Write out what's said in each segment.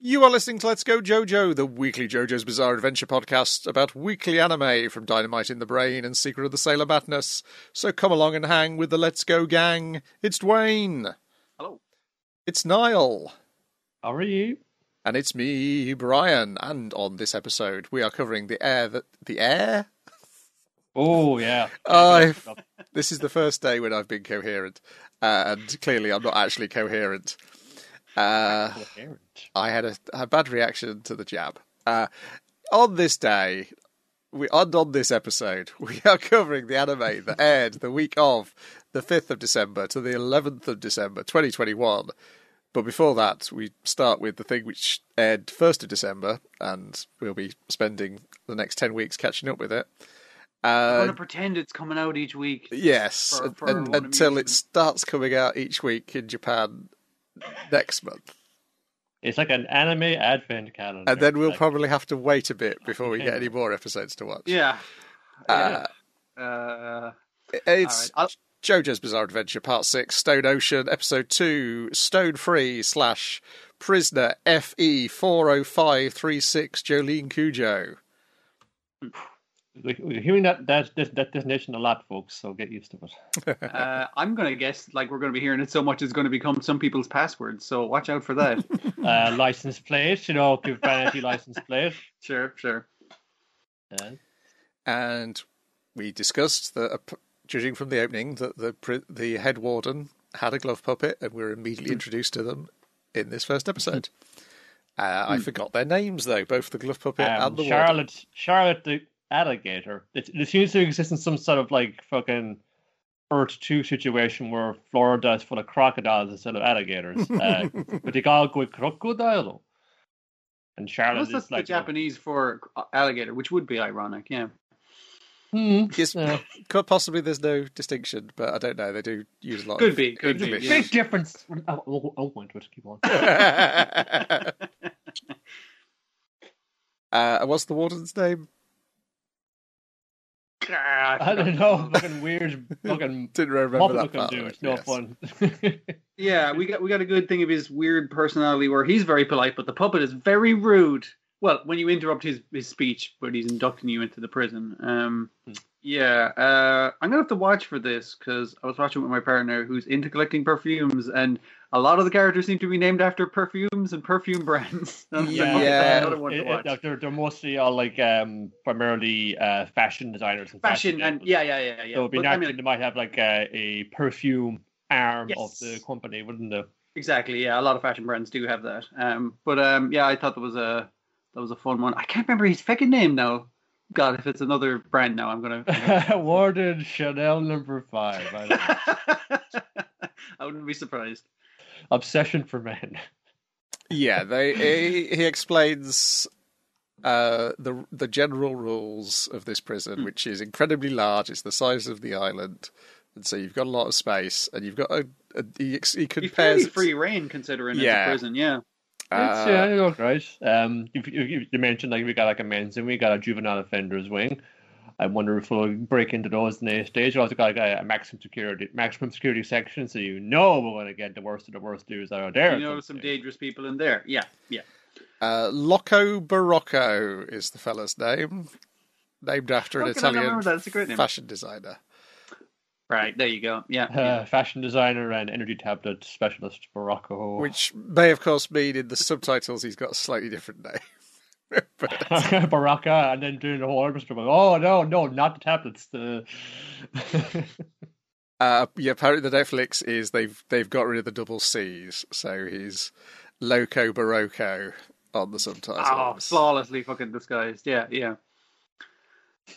You are listening to Let's Go JoJo, the weekly JoJo's Bizarre Adventure podcast about weekly anime from Dynamite in the Brain and Secret of the Sailor Madness. So come along and hang with the Let's Go gang. It's Dwayne. Hello. It's Niall. How are you? And it's me, Brian. And on this episode, we are covering the air that the air. Oh yeah. I've, this is the first day when I've been coherent, uh, and clearly I'm not actually coherent. Uh, I had a, a, bad reaction to the jab. Uh, on this day, we and on this episode, we are covering the anime that aired the week of the 5th of December to the 11th of December 2021. But before that, we start with the thing which aired 1st of December, and we'll be spending the next 10 weeks catching up with it. Uh, I'm going to pretend it's coming out each week. Yes, for, for and, until it starts coming out each week in Japan next month. It's like an anime advent calendar. And then we'll like... probably have to wait a bit before we get any more episodes to watch. Yeah. Uh, uh, it's right. JoJo's Bizarre Adventure Part 6, Stone Ocean, Episode 2, Stone Free slash Prisoner FE 40536 Jolyne Cujoh. We're hearing that that that definition a lot, folks. So get used to it. uh, I'm gonna guess like we're gonna be hearing it so much it's going to become some people's passwords. So watch out for that. uh, license plate, you know, give vanity license plate. Sure, sure. Uh, and we discussed that, uh, judging from the opening, that the the head warden had a glove puppet, and we were immediately hmm. introduced to them in this first episode. Uh, I hmm. forgot their names though, both the glove puppet um, and the Charlotte. Warden. Charlotte, the alligator. It, it seems to exist in some sort of like fucking Earth 2 situation where Florida is full of crocodiles instead of alligators. Uh, but they all go crocodile. And Charlotte is like the Japanese for alligator, which would be ironic, yeah. Hmm. Yes, yeah. possibly there's no distinction, but I don't know. They do use a lot. Could of be, could English. be. Big difference. I'll, I'll, point to. Keep on. uh, what's the warden's name? I don't know, fucking weird, fucking didn't remember that part. Dude. No yes. fun. yeah, we got we got a good thing of his weird personality where he's very polite, but the puppet is very rude. Well, when you interrupt his, his speech, but he's inducting you into the prison. Um, hmm. Yeah, uh, I'm gonna have to watch for this because I was watching with my partner who's into collecting perfumes, and a lot of the characters seem to be named after perfumes and perfume brands. yeah, yeah. It, it, they're, they're mostly all like um, primarily uh, fashion designers and fashion, fashion and yeah, yeah, yeah, yeah. So it'd be but, natural I mean, they might have like a, a perfume arm yes. of the company, wouldn't they? Exactly. Yeah, a lot of fashion brands do have that. Um, but um, yeah, I thought that was a that was a fun one. I can't remember his fucking name now. God, if it's another brand now, I'm gonna. Warden Chanel number five. I, I wouldn't be surprised. Obsession for men. Yeah, they he, he explains uh, the the general rules of this prison, mm. which is incredibly large. It's the size of the island, and so you've got a lot of space, and you've got a, a he, he compares free reign considering yeah. it's a prison. Yeah, it's, yeah, it looks right. Um, you, you, you, mentioned like we got like a men's and we got a juvenile offenders wing. I wonder if we'll break into those in the stage. We also got like a, a maximum security maximum security section, so you know we're going to get the worst of the worst dudes out there. You know some dangerous people in there. Yeah, yeah. Uh, Loco Barocco is the fella's name, named after an Italian fashion designer. Right, there you go. Yeah. Uh, yeah. Fashion designer and energy tablet specialist Barocco. Which may, of course, mean in the subtitles he's got a slightly different name. Baraka, and then doing the whole orchestra. Oh, no, no, not the tablets. The... uh, yeah, apparently the Netflix is they've they've got rid of the double C's, so he's Loco Barocco on the subtitles. Oh, flawlessly fucking disguised. Yeah, yeah.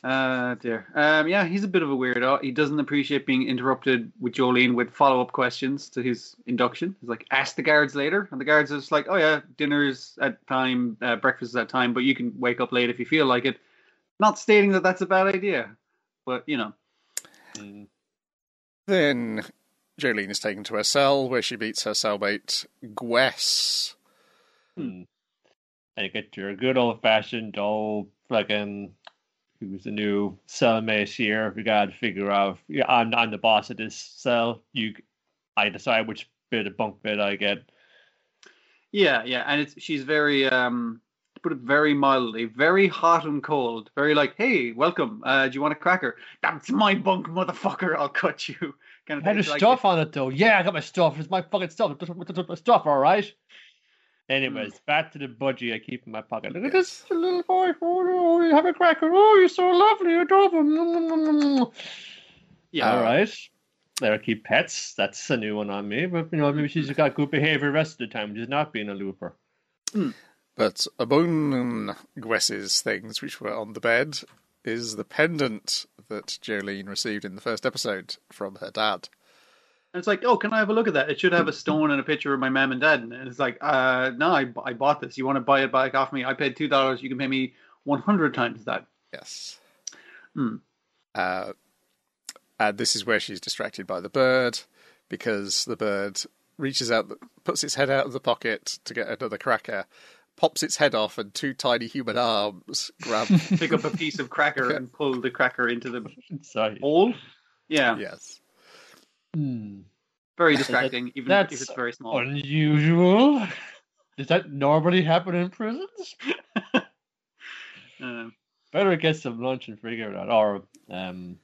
Uh, dear. Um, yeah, he's a bit of a weirdo. He doesn't appreciate being interrupted with Jolyne with follow up questions to his induction. He's like, ask the guards later. And the guards are just like, oh, yeah, dinner's at time, uh, breakfast is at time, but you can wake up late if you feel like it. Not stating that that's a bad idea, but, you know. Mm. Then Jolyne is taken to her cell where she beats her cellmate, Gwess. Hmm. And you get your good old fashioned old fucking who's the new cellmate here. We got to figure out. Yeah, I'm I'm the boss of this cell. You, I decide which bit of bunk bed I get. Yeah, yeah, and it's she's very um to put it very mildly, very hot and cold. Very like, hey, welcome. Uh, do you want a cracker? That's my bunk, motherfucker. I'll cut you. Kind of Had your like, stuff on it though. Yeah, I got my stuff. It's my fucking stuff. My stuff, all right. Anyways, mm. back to the budgie I keep in my pocket. Look at this little boy. Oh, you have a cracker. Oh, you're so lovely, adorable. Yeah. All right. There I keep pets. That's a new one on me. But, you know, maybe she's got good behavior the rest of the time. She's not being a looper. Mm. But among Gwess's things which were on the bed is the pendant that Jolyne received in the first episode from her dad. And it's like, oh, can I have a look at that? It should have a stone and a picture of my mom and dad. And it's like, uh, no, I, I bought this. You want to buy it back off me? I paid two dollars. You can pay me one hundred times that. Yes. Hmm. Uh, and this is where she's distracted by the bird because the bird reaches out, puts its head out of the pocket to get another cracker, pops its head off, and two tiny human arms grab, pick up a piece of cracker and pull the cracker into the Sorry. hole. Yeah. Yes. Hmm. Very distracting, even That's if it's very small. Unusual. Does that normally happen in prisons? uh, Better get some lunch and figure it out. Or, um,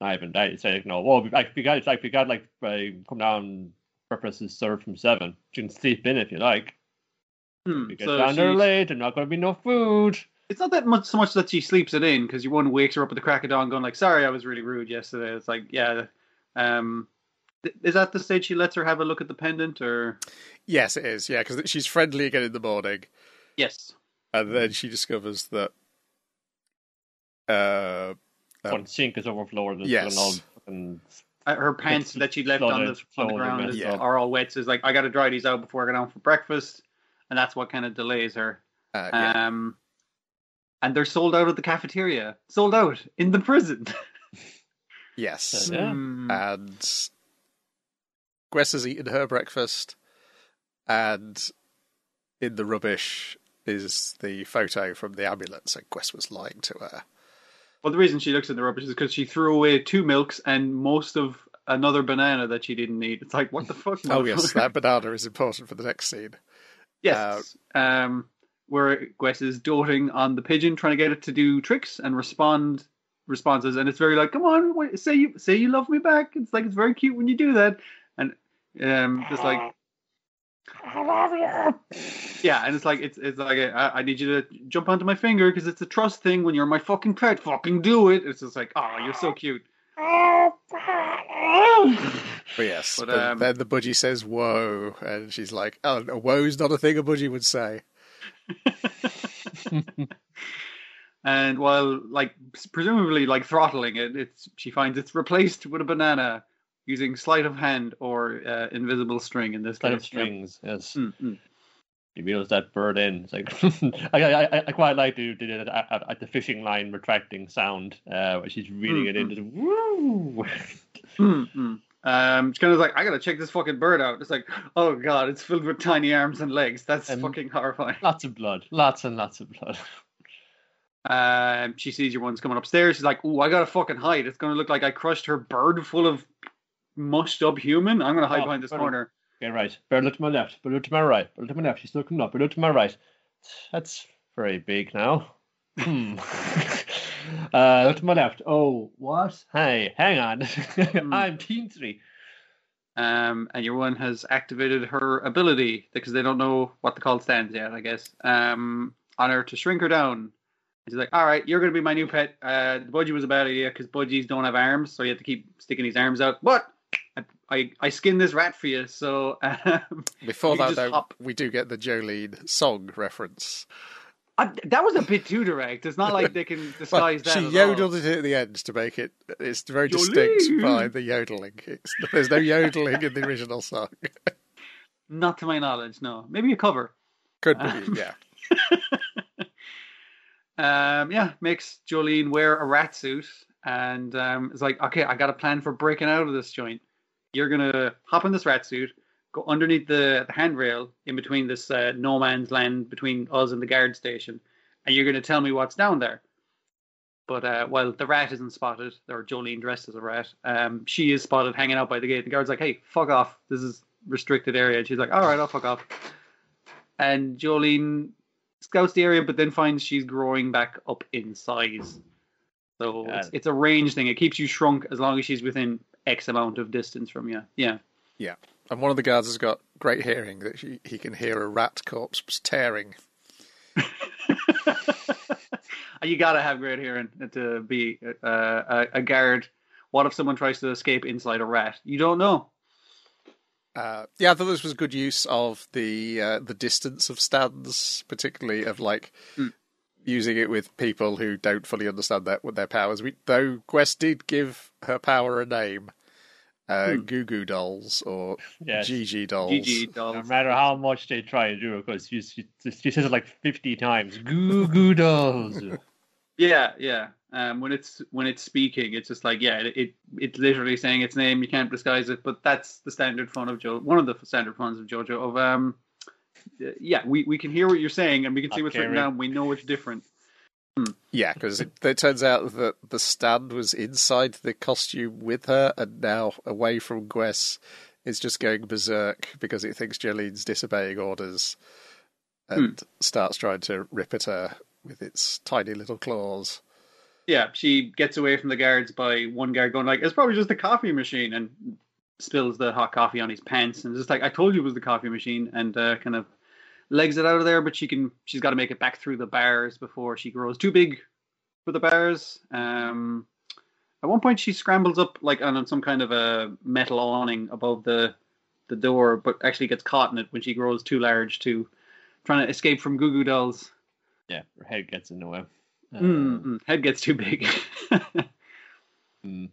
not even that. You say, no, well, like, you got, like, we got, like, uh, come down, breakfast is served from seven. You can sleep in if you like. Hmm, you get so down there late, there's not going to be no food. It's not that much so much that she sleeps it in because your one wakes her up at the crack of dawn, going like, "Sorry, I was really rude yesterday." It's like, yeah, um, is that the stage she lets her have a look at the pendant, or? Yes, it is. Yeah, because she's friendly again in the morning. Yes. And then she discovers that. Uh, um, sink is overflowed. Yes. And uh, her pants that she left on the, on the ground is, yeah. are all wet. So it's like I got to dry these out before I go down for breakfast, and that's what kind of delays her. Uh, yeah. Um, and they're sold out of the cafeteria, sold out in the prison. Yes. Yeah. And Gwess has eaten her breakfast, and in the rubbish is the photo from the amulet, so Gwess was lying to her. Well, the reason she looks in the rubbish is because she threw away two milks and most of another banana that she didn't need. It's like, what the fuck? oh, yes, that banana is important for the next scene. Yes. Uh, um, where Gwess is doting on the pigeon, trying to get it to do tricks and respond responses, and it's very like, "Come on, wait, say you say you love me back." It's like it's very cute when you do that, and um, just like. I love you. Yeah, and it's like it's it's like I, I need you to jump onto my finger because it's a trust thing. When you're my fucking pet, fucking do it. It's just like, oh, you're so cute. But yes, but, um, then the budgie says "whoa," and she's like, "Oh, no, whoa's not a thing a budgie would say." and while like presumably like throttling it, it's she finds it's replaced with a banana using sleight of hand or uh, invisible string in this sleight case. of strings. Yes. Mm-hmm. He reels that bird in. It's like I, I, I quite like to do it at, at, the fishing line retracting sound, uh, where she's reeling mm-hmm. it into the woo. mm-hmm. Um, it's kind of like I gotta check this fucking bird out. It's like, oh god, it's filled with tiny arms and legs. That's and fucking horrifying. Lots of blood, lots and lots of blood. Um, she sees your ones coming upstairs. She's like, "Oh, I gotta fucking hide. It's gonna look like I crushed her bird full of mushed up human. I'm gonna hide oh, behind this corner." Okay, right. Bird look to my left. Bird look to my right. Bird look to my left. She's looking up. Bird look to my right. That's very big now. Hmm. uh, look to my left. Oh, what? Hey, hang on. Hmm. I'm Team Three. Um, and your one has activated her ability because they don't know what the call stands yet. I guess. Um, on her to shrink her down he's like, "All right, you're going to be my new pet." Uh, the budgie was a bad idea because budgies don't have arms, so you have to keep sticking his arms out. But I I, I skinned this rat for you, so um, before that, though, we do get the Jolene song reference. I, that was a bit too direct. It's not like they can disguise well, that. She yodeled all. it at the end to make it. It's very Jolene. distinct by the yodeling. It's, there's no yodeling in the original song. Not to my knowledge, no. Maybe a cover. Could be, um, yeah. um, yeah, makes Jolyne wear a rat suit and um, it's like, okay, I got a plan for breaking out of this joint. You're gonna hop in this rat suit, go underneath the, the handrail in between this uh, no man's land between us and the guard station, and you're gonna tell me what's down there. But uh, while the rat isn't spotted, or Jolyne dressed as a rat, um, she is spotted hanging out by the gate. The guard's like, "Hey, fuck off! This is restricted area." And she's like, "All right, I'll fuck off." and Jolyne scouts the area, but then finds she's growing back up in size. So it's, it's a range thing. It keeps you shrunk as long as she's within X amount of distance from you. Yeah. Yeah. And one of the guards has got great hearing that he, he can hear a rat corpse tearing. you gotta have great hearing to be uh, a, a guard. What if someone tries to escape inside a rat? You don't know. Uh, yeah, I thought this was good use of the uh, the distance of stands, particularly of like mm. using it with people who don't fully understand their their powers. We, though Gwess did give her power a name, uh, hmm. Goo Goo Dolls or yes. GG Dolls. GG Dolls. No matter how much they try to do it, because she, she, she says it like fifty times. Goo Goo Dolls. yeah, yeah. Um, when it's when it's speaking, it's just like yeah, it, it it's literally saying its name. You can't disguise it, but that's the standard fun of Joe. One of the standard funs of JoJo. Of um, yeah, we, we can hear what you're saying and we can see what's written down. We know it's different. Hmm. Yeah, because it, it, turns out that the stand was inside the costume with her, and now away from Gwess, is just going berserk because it thinks Jolyne's disobeying orders, and hmm. starts trying to rip at her with its tiny little claws. Yeah, she gets away from the guards by one guard going like, "It's probably just the coffee machine," and spills the hot coffee on his pants, and just like, "I told you it was the coffee machine," and uh, kind of legs it out of there. But she can, she's got to make it back through the bars before she grows too big for the bars. Um, at one point, she scrambles up like on some kind of a metal awning above the the door, but actually gets caught in it when she grows too large to trying to escape from Goo Goo Dolls. Yeah, her head gets in the way. Mm, head gets too big. mm.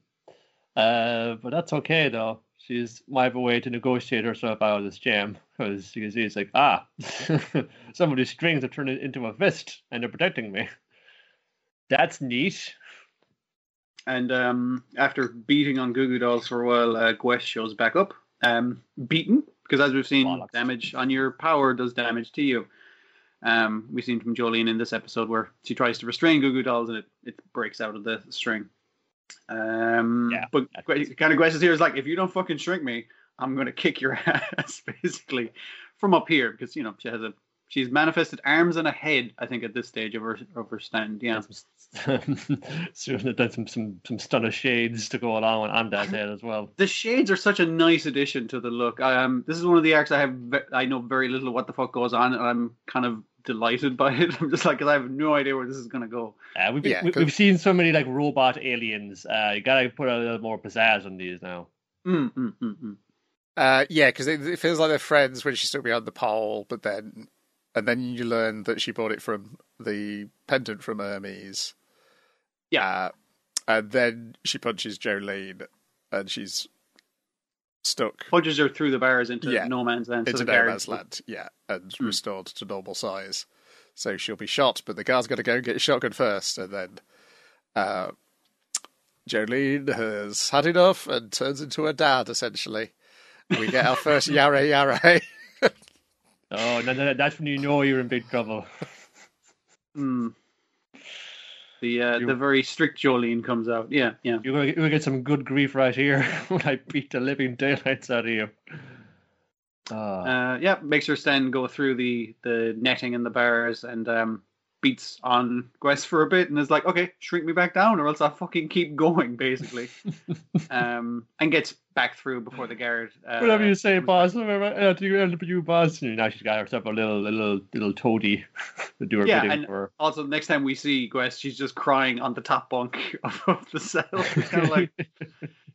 uh, but that's okay though. She's might a way to negotiate herself out of this jam because you can see it's like ah, some of these strings have turned into a fist and they're protecting me. That's neat. And um, after beating on Goo Goo Dolls for a while, uh, Gwess shows back up, um, beaten because as we've seen, Bollocks. damage on your power does damage to you. Um, we've seen from Jolyne in this episode where she tries to restrain Goo Goo Dolls and it, it breaks out of the string. Um, yeah, but kind of Gwess here is like, if you don't fucking shrink me, I'm going to kick your ass, basically, from up here because you know she has a she's manifested arms and a head. I think at this stage of her of her stand. Yeah, so done some some some stunner shades to go along on that head as well. The shades are such a nice addition to the look. Um, this is one of the arcs I have. I know very little what the fuck goes on, and I'm kind of delighted by it. I'm just like, cause I have no idea where this is gonna go. Uh, we've, yeah, we, have seen so many like robot aliens. Uh, you gotta put a little more pizzazz on these now. Mm, mm, mm, mm. uh, yeah, because it, it, feels like they're friends when she still behind the pole, but then and then you learn that she bought it from the pendant from Hermes. Yeah, uh, and then she punches Jolyne, and she's stuck. Punches her through the bars into yeah, no man's land. Into no man's land, yeah, and mm. restored to normal size. So she'll be shot, but the guard's got to go and get shotgun first, and then uh, Jolyne has had enough and turns into a dad, essentially. We get our first Yare Yare. oh, no, no, that's when you know you're in big trouble. Hmm. The uh, you, the very strict Jolyne comes out. Yeah, yeah. You're gonna, you're gonna get some good grief right here when I beat the living daylights out of you. Uh, uh, yeah, makes her stand go through the the netting and the bars and um, beats on Gwess for a bit and is like, okay, shrink me back down or else I'll fucking keep going, basically. um, and gets back through before the guard. Uh, Whatever you say, boss. Uh, to end up you, boss. And now she's got herself a little, little, little toady to do her yeah, bidding for. Also, next time we see Gwess, she's just crying on the top bunk of the cell. Kind of like,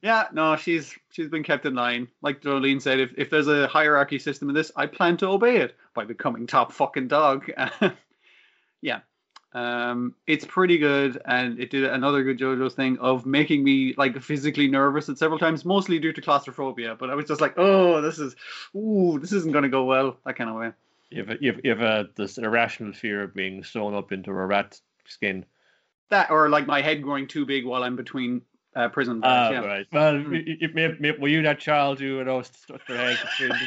yeah, no, she's she's been kept in line. Like Jolyne said, if if there's a hierarchy system in this, I plan to obey it by becoming top fucking dog. Yeah, um, it's pretty good, and it did another good JoJo's thing of making me like physically nervous at several times, mostly due to claustrophobia. But I was just like, oh, this is, ooh, this isn't going to go well, that kind of way. You have, you have, you have a, this irrational fear of being sewn up into a rat skin. That, or like my head growing too big while I'm between uh, prison bars. Ah, yeah. right. Well, were you that child who you know stuck their head between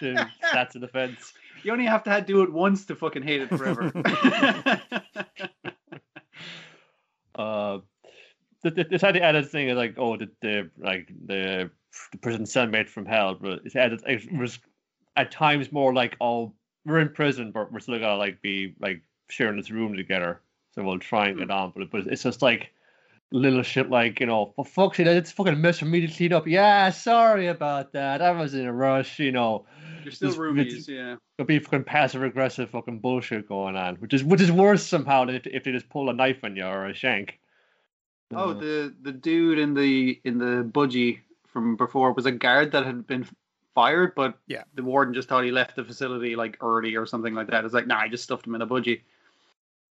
the of the fence? You only have to do it once to fucking hate it forever. uh, the, the, the added thing is like, oh, the, the like the the prison cellmate from hell, but it's added. It was at times more like, oh, we're in prison, but we're still gonna like be like sharing this room together. So we'll try and get on. But but it's just like little shit like you know, for fuck's sake, it's fucking mess for me to clean up. Yeah, sorry about that. I was in a rush. You know, You're still It's- roomies, it's- yeah. there'll be fucking passive aggressive fucking bullshit going on, which is which is worse somehow than if, if they just pull a knife on you or a shank. Oh, Uh, the the dude in the in the budgie from before was a guard that had been fired, but Yeah. the warden just thought he left the facility like early or something like that. It's like, nah, I just stuffed him in a budgie.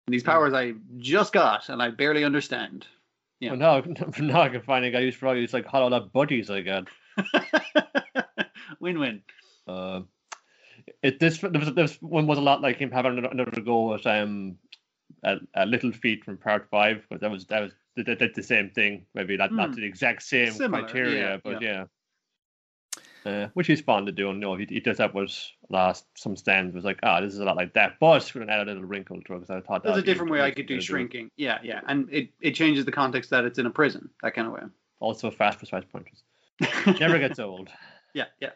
And these powers I just got, and I barely understand. Yeah. Well, now, now I can find a guy who's probably just like hollow out buddies I got. win win. Uh, it this there was, this one was a lot like him having another, go at um at, at Little Feet from Part Five, but that was that was they did the same thing. Maybe not not Hmm. the exact same Similar, criteria, yeah, but yeah. Uh, which he's fond of doing. No, he, he does that was last some stands was like, ah, this is a lot like that, but we're gonna add a little wrinkle to it because I thought There's a different way I could do shrinking. Yeah, yeah, and it, it changes the context that it's in a prison. That kind of way. Also, fast precise punches never gets old. yeah, yeah.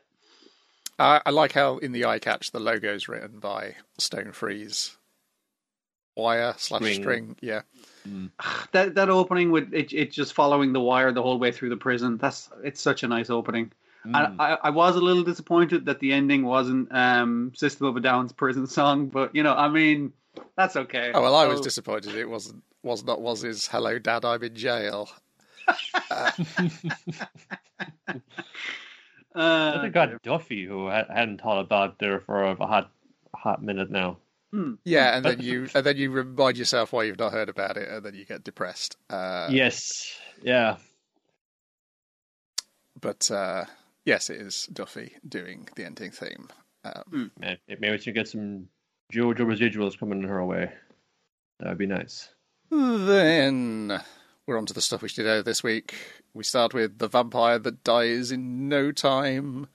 I, I like how in the eye catch the logo is written by Stone Free's. Wire slash String. string, yeah. That that opening with it, it just following the wire the whole way through the prison. That's it's such a nice opening. Mm. I, I I was a little disappointed that the ending wasn't um, System of a Down's prison song, but you know, I mean, that's okay. Oh well, I was So- disappointed it wasn't was not was his "Hello, Dad, I'm in jail." Uh, I think I got Duffy, who ha- hadn't thought about there for a hot, hot minute now. hmm. Yeah, and then you and then you remind yourself why you've not heard about it, and then you get depressed. Uh, yes, yeah. but uh, yes, it is Duffy doing the ending theme. Um, Man, maybe we should get some JoJo residuals coming her way. That would be nice. Then we're on to the stuff we should know this week. We start with the vampire that dies in no time.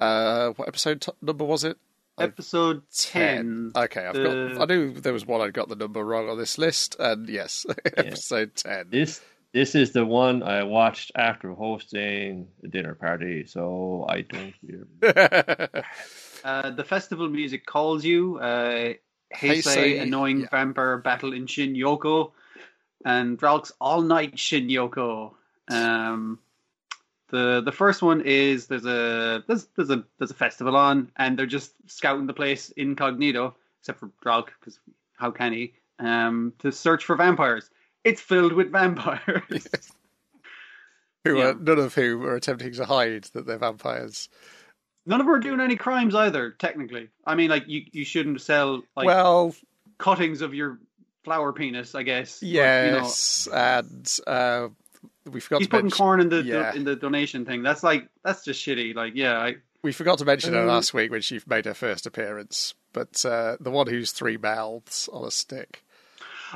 Uh, what episode t- number was it? Episode ten. Okay, I've The- got. I knew there was one I'd got the number wrong on this list, and yes, episode ten. This this is the one I watched after hosting the dinner party, so I don't care. Uh, the festival music calls you. Uh, Heisei, Heisei, annoying yeah. vampire battle in Shin Yoko, and Draluc's all night Shin Yoko. Um, the the first one is there's a there's there's a there's a festival on, and they're just scouting the place incognito, except for Draluc because how can he? Um, to search for vampires. It's filled with vampires. who Yeah. are none of whom are attempting to hide that they're vampires. None of them are doing any crimes either. Technically, I mean, like you you shouldn't sell like well, cuttings of your flower penis, I guess. But, yes, and uh, we forgot he's to putting mention. corn in the yeah. in the donation thing. That's like that's just shitty. Like, yeah, I, We forgot to mention her Uh, last week when she made her first appearance, but uh, the one who's three mouths on a stick.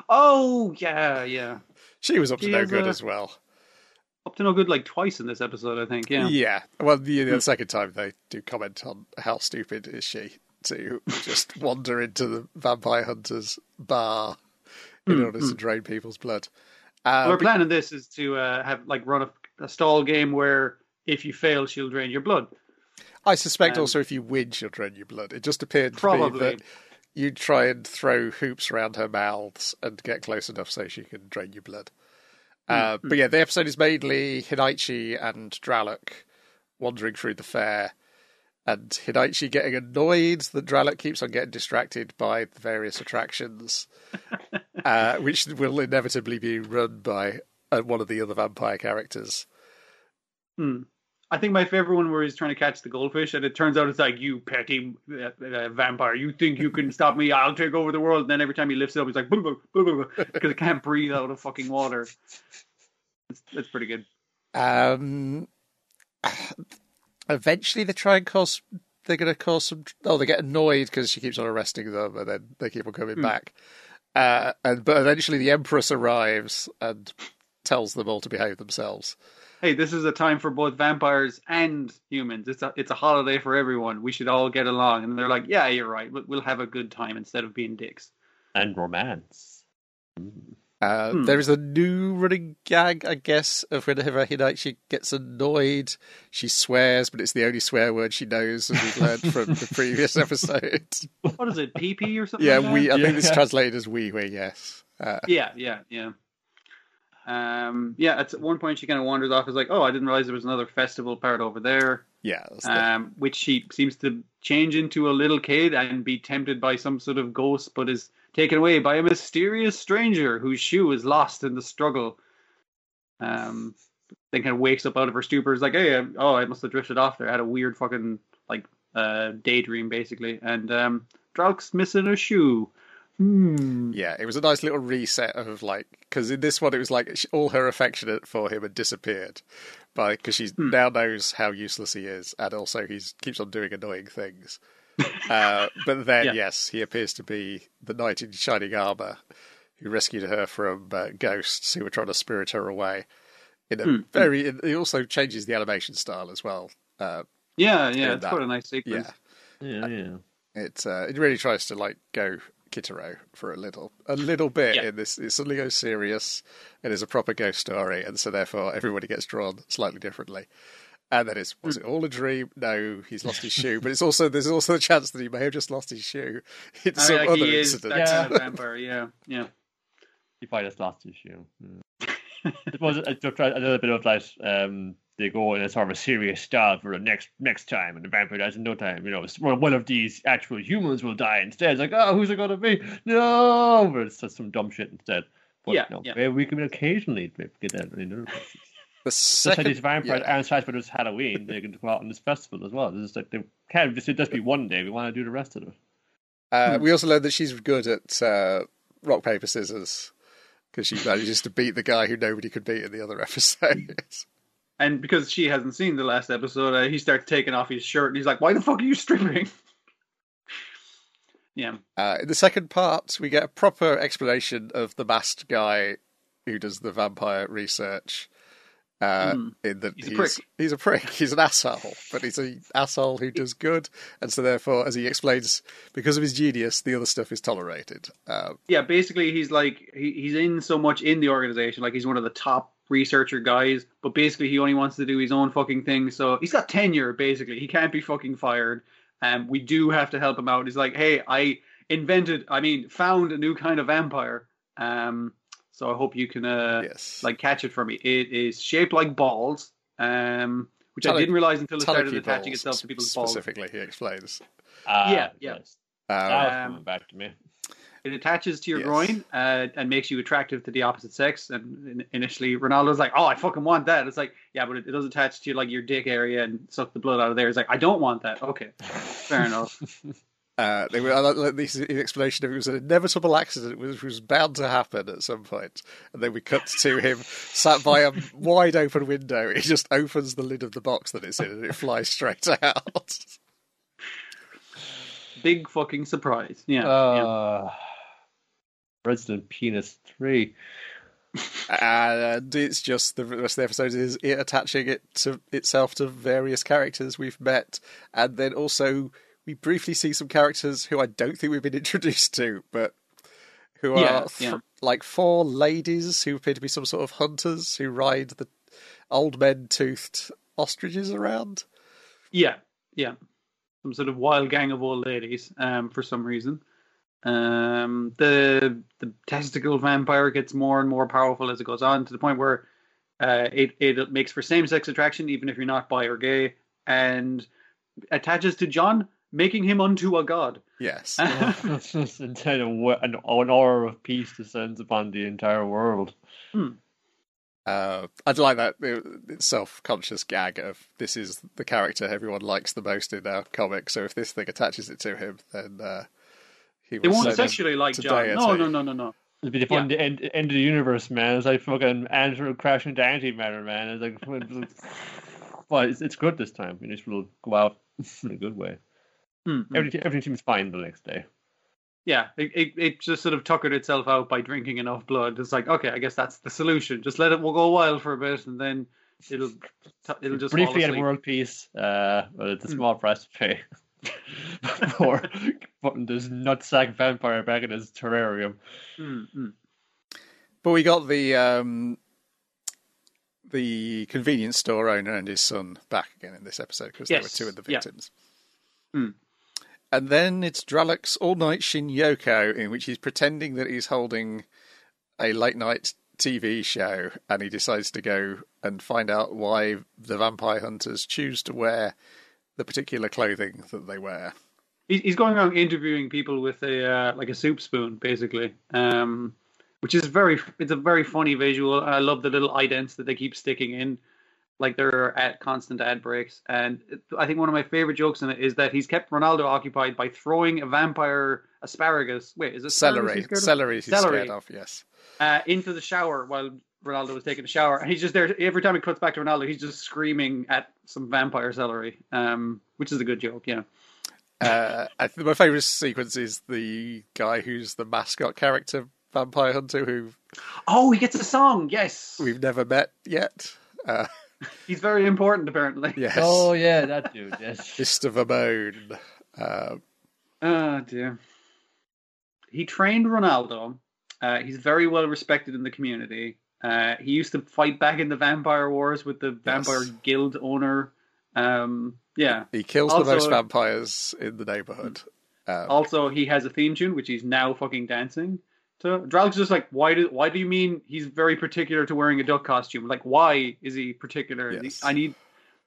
oh yeah, yeah. She was up to no good a- as well. Up to no good like twice in this episode, I think. Yeah. Yeah. Well, the, the second time they do comment on how stupid is she to just wander into the vampire hunters bar in order to drain people's blood. Uh, Our but- plan in this is to uh, have like run a, a stall game where if you fail, she'll drain your blood. I suspect um, also if you win, she'll drain your blood. It just appeared to Probably. me that you try and throw hoops around her mouths and get close enough so she can drain your blood. Uh, Hmm. but yeah, the episode is mainly Hinaichi and Draluc wandering through the fair, and Hinaichi getting annoyed that Draluc keeps on getting distracted by the various attractions, uh, which will inevitably be run by uh, one of the other vampire characters. Hmm. I think my favorite one where he's trying to catch the goldfish, and it turns out it's like you petty uh, uh, vampire. You think you can stop me? I'll take over the world. And then every time he lifts it up, he's like because it can't breathe out of fucking water. It's, it's pretty good. Um, eventually, they try and cause. They're going to cause some. Oh, they get annoyed because she keeps on arresting them, and then they keep on coming back. Uh, and but eventually, the Empress arrives and tells them all to behave themselves. Hey, this is a time for both vampires and humans. It's a it's a holiday for everyone. We should all get along. And they're like, yeah, you're right. We'll, we'll have a good time instead of being dicks. And romance. Uh, Hmm. There is a new running gag, I guess, of whenever Hinaichi gets annoyed, she swears, but it's the only swear word she knows, as we've learned from the previous episode. What is it, PP or something? yeah, like we. I Yeah. think it's translated as "wee wee." Yes. Uh, Yeah, yeah, yeah. Um, yeah, at one point she kind of wanders off. Is like, oh, I didn't realize there was another festival part over there. yeah. that's the- Um, which she seems to change into a little kid and be tempted by some sort of ghost, but is taken away by a mysterious stranger whose shoe is lost in the struggle. Um, then kind of wakes up out of her stupor. Is like, hey, um, oh, I must have drifted off there. I had a weird fucking like uh daydream basically, and um, Draluc's missing a shoe. Hmm. Yeah, it was a nice little reset of like because in this one it was like all her affection for him had disappeared, by because she Hmm. now knows how useless he is, and also he keeps on doing annoying things. Uh, but then Yeah. yes, he appears to be the knight in shining armor who rescued her from uh, ghosts who were trying to spirit her away. In a Hmm. very, he also changes the animation style as well. Uh, Yeah, yeah, it's that. quite a nice sequence. yeah, Yeah, yeah. it uh, it really tries to like go Kitaro for a little a little bit Yeah. in this. It suddenly goes serious and is a proper ghost story, and so therefore everybody gets drawn slightly differently. And then it's was it all a dream? No, he's lost his shoe, but it's also there's also the chance that he may have just lost his shoe in I some mean, like other he is incident. that Yeah. vampire. Yeah, yeah. He probably just lost his shoe. Yeah. it was a, a little bit of like um, they go in a sort of a serious style for the next next time, and the vampire dies in no time. You know, one of these actual humans will die instead. It's like, oh, who's it gonna be? No, but it's just some dumb shit instead. But, Yeah, no, yeah. we can occasionally get that in other places. The Just like second, these vampires yeah. aren't such, but it's Halloween. They can go out on this festival as well. It's just like they can't just, just be one day. We want to do the rest of it. Uh, we also learned that she's good at uh, rock paper scissors because she manages to beat the guy who nobody could beat in the other episodes. And because she hasn't seen the last episode, uh, he starts taking off his shirt, and he's like, "Why the fuck are you stripping?" yeah, Uh, in the second part, we get a proper explanation of the masked guy who does the vampire research. Uh, Mm. In that He's a he's prick. he's a prick. He's an asshole, but he's an asshole who does good, and so therefore, as he explains, because of his genius, the other stuff is tolerated. Uh, yeah. Basically, he's like he, he's in so much in the organization, like he's one of the top researcher guys. But basically, he only wants to do his own fucking thing. So he's got tenure. Basically, he can't be fucking fired. Um, we do have to help him out. He's like, hey, I invented, I mean, found a new kind of vampire. Um, so I hope you can uh, yes, like catch it for me. It is shaped like balls, um, which I didn't realize until it started attaching balls, itself to people's balls. specifically. He explains. Ah, Yeah, yeah. yes. Uh, That was Um, coming back to me. It attaches to your Yes. groin uh, and makes you attractive to the opposite sex. And in- initially, Ronaldo's like, "Oh, I fucking want that." It's like, yeah, but it, it does attach to like your dick area and suck the blood out of there. It's like, I don't want that. Okay, fair enough. Uh, they were I like this the explanation of it was an inevitable accident which was bound to happen at some point, and then we cut to him sat by a wide open window. He just opens the lid of the box that it's in, and it flies straight out. Big fucking surprise. Yeah. yeah. Uh, Resident Penis 3. And it's just the rest of the episode is it attaching it to itself to various characters we've met, and then also we briefly see some characters who I don't think we've been introduced to, but who are Yeah, th- yeah. like four ladies who appear to be some sort of hunters who ride the old men toothed ostriches around. Yeah, yeah. Some sort of wild gang of old ladies, um, for some reason. Um, the the testicle vampire gets more and more powerful as it goes on to the point where uh, it it makes for same sex attraction even if you're not bi or gay, and attaches to John, making him unto a god. Yes. and then a wa- an, an aura of peace descends upon the entire world. Uh, I'd like that self-conscious gag of this is the character everyone likes the most in our comic. So if this thing attaches it to him, then uh, he They will won't send him sexually like John. No, no, no, no, no. It'd be the fun the end, end of the universe, man. It's like fucking Andrew crashing into antimatter, man. It's like, but it's, it's good this time. It just will go out in a good way. Hmm. Everything, everything seems fine the next day. Yeah, it, it it just sort of tuckered itself out by drinking enough blood. It's like, okay, I guess that's the solution. Just let it we'll go wild for a bit, and then it'll it'll just Briefly fall at world peace, uh, but it's a Hmm. small price to pay for putting this nutsack vampire back in his terrarium. Hmm, hmm. But we got the um, the convenience store owner and his son back again in this episode because Yes, there were two of the yeah. victims. And then it's Draluc's All Night Shin Yoko, in which he's pretending that he's holding a late night TV show, and he decides to go and find out why the vampire hunters choose to wear the particular clothing that they wear. He's going around interviewing people with a uh, like a soup spoon, basically, um, which is very. It's a very funny visual. I love the little idents that they keep sticking in, like they're at constant ad breaks. And I think one of my favorite jokes in it is that he's kept Ronaldo occupied by throwing a vampire asparagus. Wait, is it Celery, he's of? celery, he's Celery. scared of. Yes, uh, into the shower while Ronaldo was taking a shower, and he's just there. Every time he cuts back to Ronaldo, he's just screaming at some vampire celery, um, which is a good joke. Yeah. uh, my favourite sequence is the guy who's the mascot character, Vampire Hunter, who Oh, he gets a song. Yes, we've never met yet. Uh, he's very important apparently. yes, Oh yeah, that dude. Yes. Mr. Vermone. Uh, Oh dear. He trained Ronaldo. Uh, he's very well respected in the community. Uh, he used to fight back in the vampire wars with the vampire Yes. guild owner. Um, yeah. he kills Also- the most vampires in the neighbourhood. Um, Also, he has a theme tune which he's now fucking dancing to. Draluc's just like, why do why do you mean he's very particular to wearing a duck costume? Like, why is he particular? Yes. I need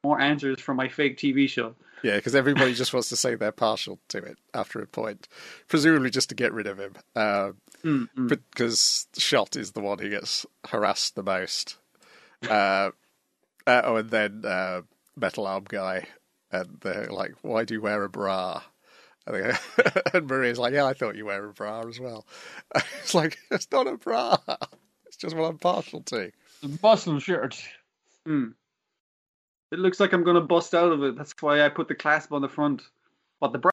more answers from my fake TV show. yeah, because everybody just wants to say they're partial to it after a point, presumably just to get rid of him. Um, Mm, mm. because Shot is the one who gets harassed the most. Uh, uh, oh, and then uh, Metal Arm Guy, and they're like, "Why do you wear a bra?" And, they, and Maria's like, "Yeah, I thought you wear a bra as well." It's like it's not a bra; it's just what I'm partial to. The muscle shirt. Mm. It looks like I'm going to bust out of it. That's why I put the clasp on the front. But the bra-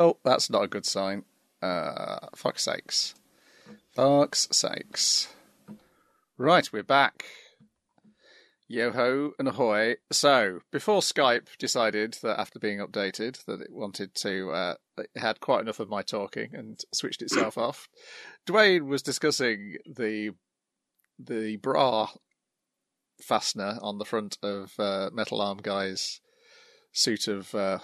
Oh, that's not a good sign. Uh, fuck's sakes. Fuck's sakes. Right, we're back. Yo ho and ahoy. So, before Skype decided that after being updated that it wanted to, uh, it had quite enough of my talking and switched itself off, Dwayne was discussing the the bra fastener on the front of uh, Metal Arm Guy's suit of uh,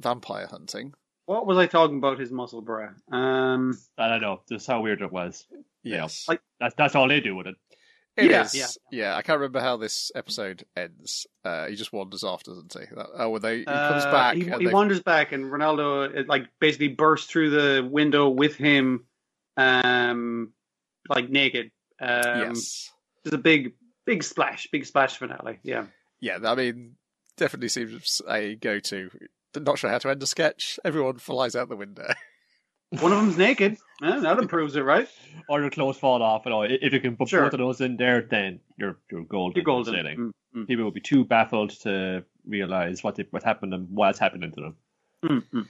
vampire hunting. what was I talking about? His muscle bra. Um, I don't know. Just how weird it was. Yes. Like- That's that's all they do with it. It Yeah, is. yeah. yeah. I can't remember how this episode ends. Uh, he just wanders off, doesn't he? That- Oh, well, they he comes uh, back. He, and he wanders back, and Ronaldo it, like basically bursts through the window with him, um, like naked. Um, yes, There's a big, big splash, big splash finale. Yeah. yeah. I mean, definitely seems a go-to. Not sure how to end a sketch. Everyone flies out the window. One of them's naked. That improves it, right? Or your clothes fall off. You know, if you can put Sure. both of those in there, then you're you're golden. You're golden. Mm, mm, People will be too baffled to realize what they, what happened and what's happening to them. mm, mm.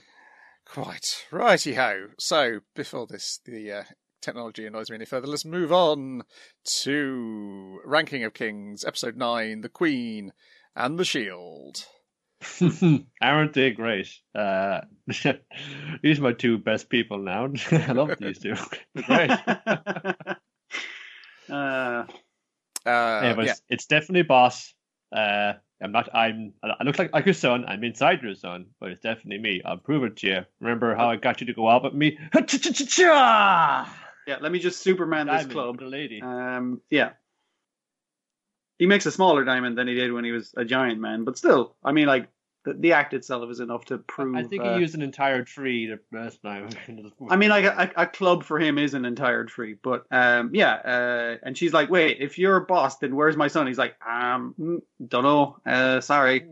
Quite righty ho. So before this, the uh, technology annoys me any further. Let's move on to ranking of kings, episode nine, the Queen and the Shield. Aren't they great? Uh, these are my two best people now. I love these two. They're great. Uh, Uh, yeah, but yeah, it's, it's definitely boss. Uh, I'm not. I'm. I look like like your son. I'm inside your son, but it's definitely me. I'll prove it to you. Remember how I got you to go out with me? Yeah, let me just Superman this club. the lady. Um, yeah. He makes a smaller diamond than he did when he was a giant man, but still, I mean, like the, the act itself is enough to prove. I think uh, he used an entire tree the last time. I mean, like a, a club for him is an entire tree, but um, yeah. Uh, and she's like, "Wait, if you're a boss, then where's my son?" He's like, "Um, mm, don't know. Uh, sorry."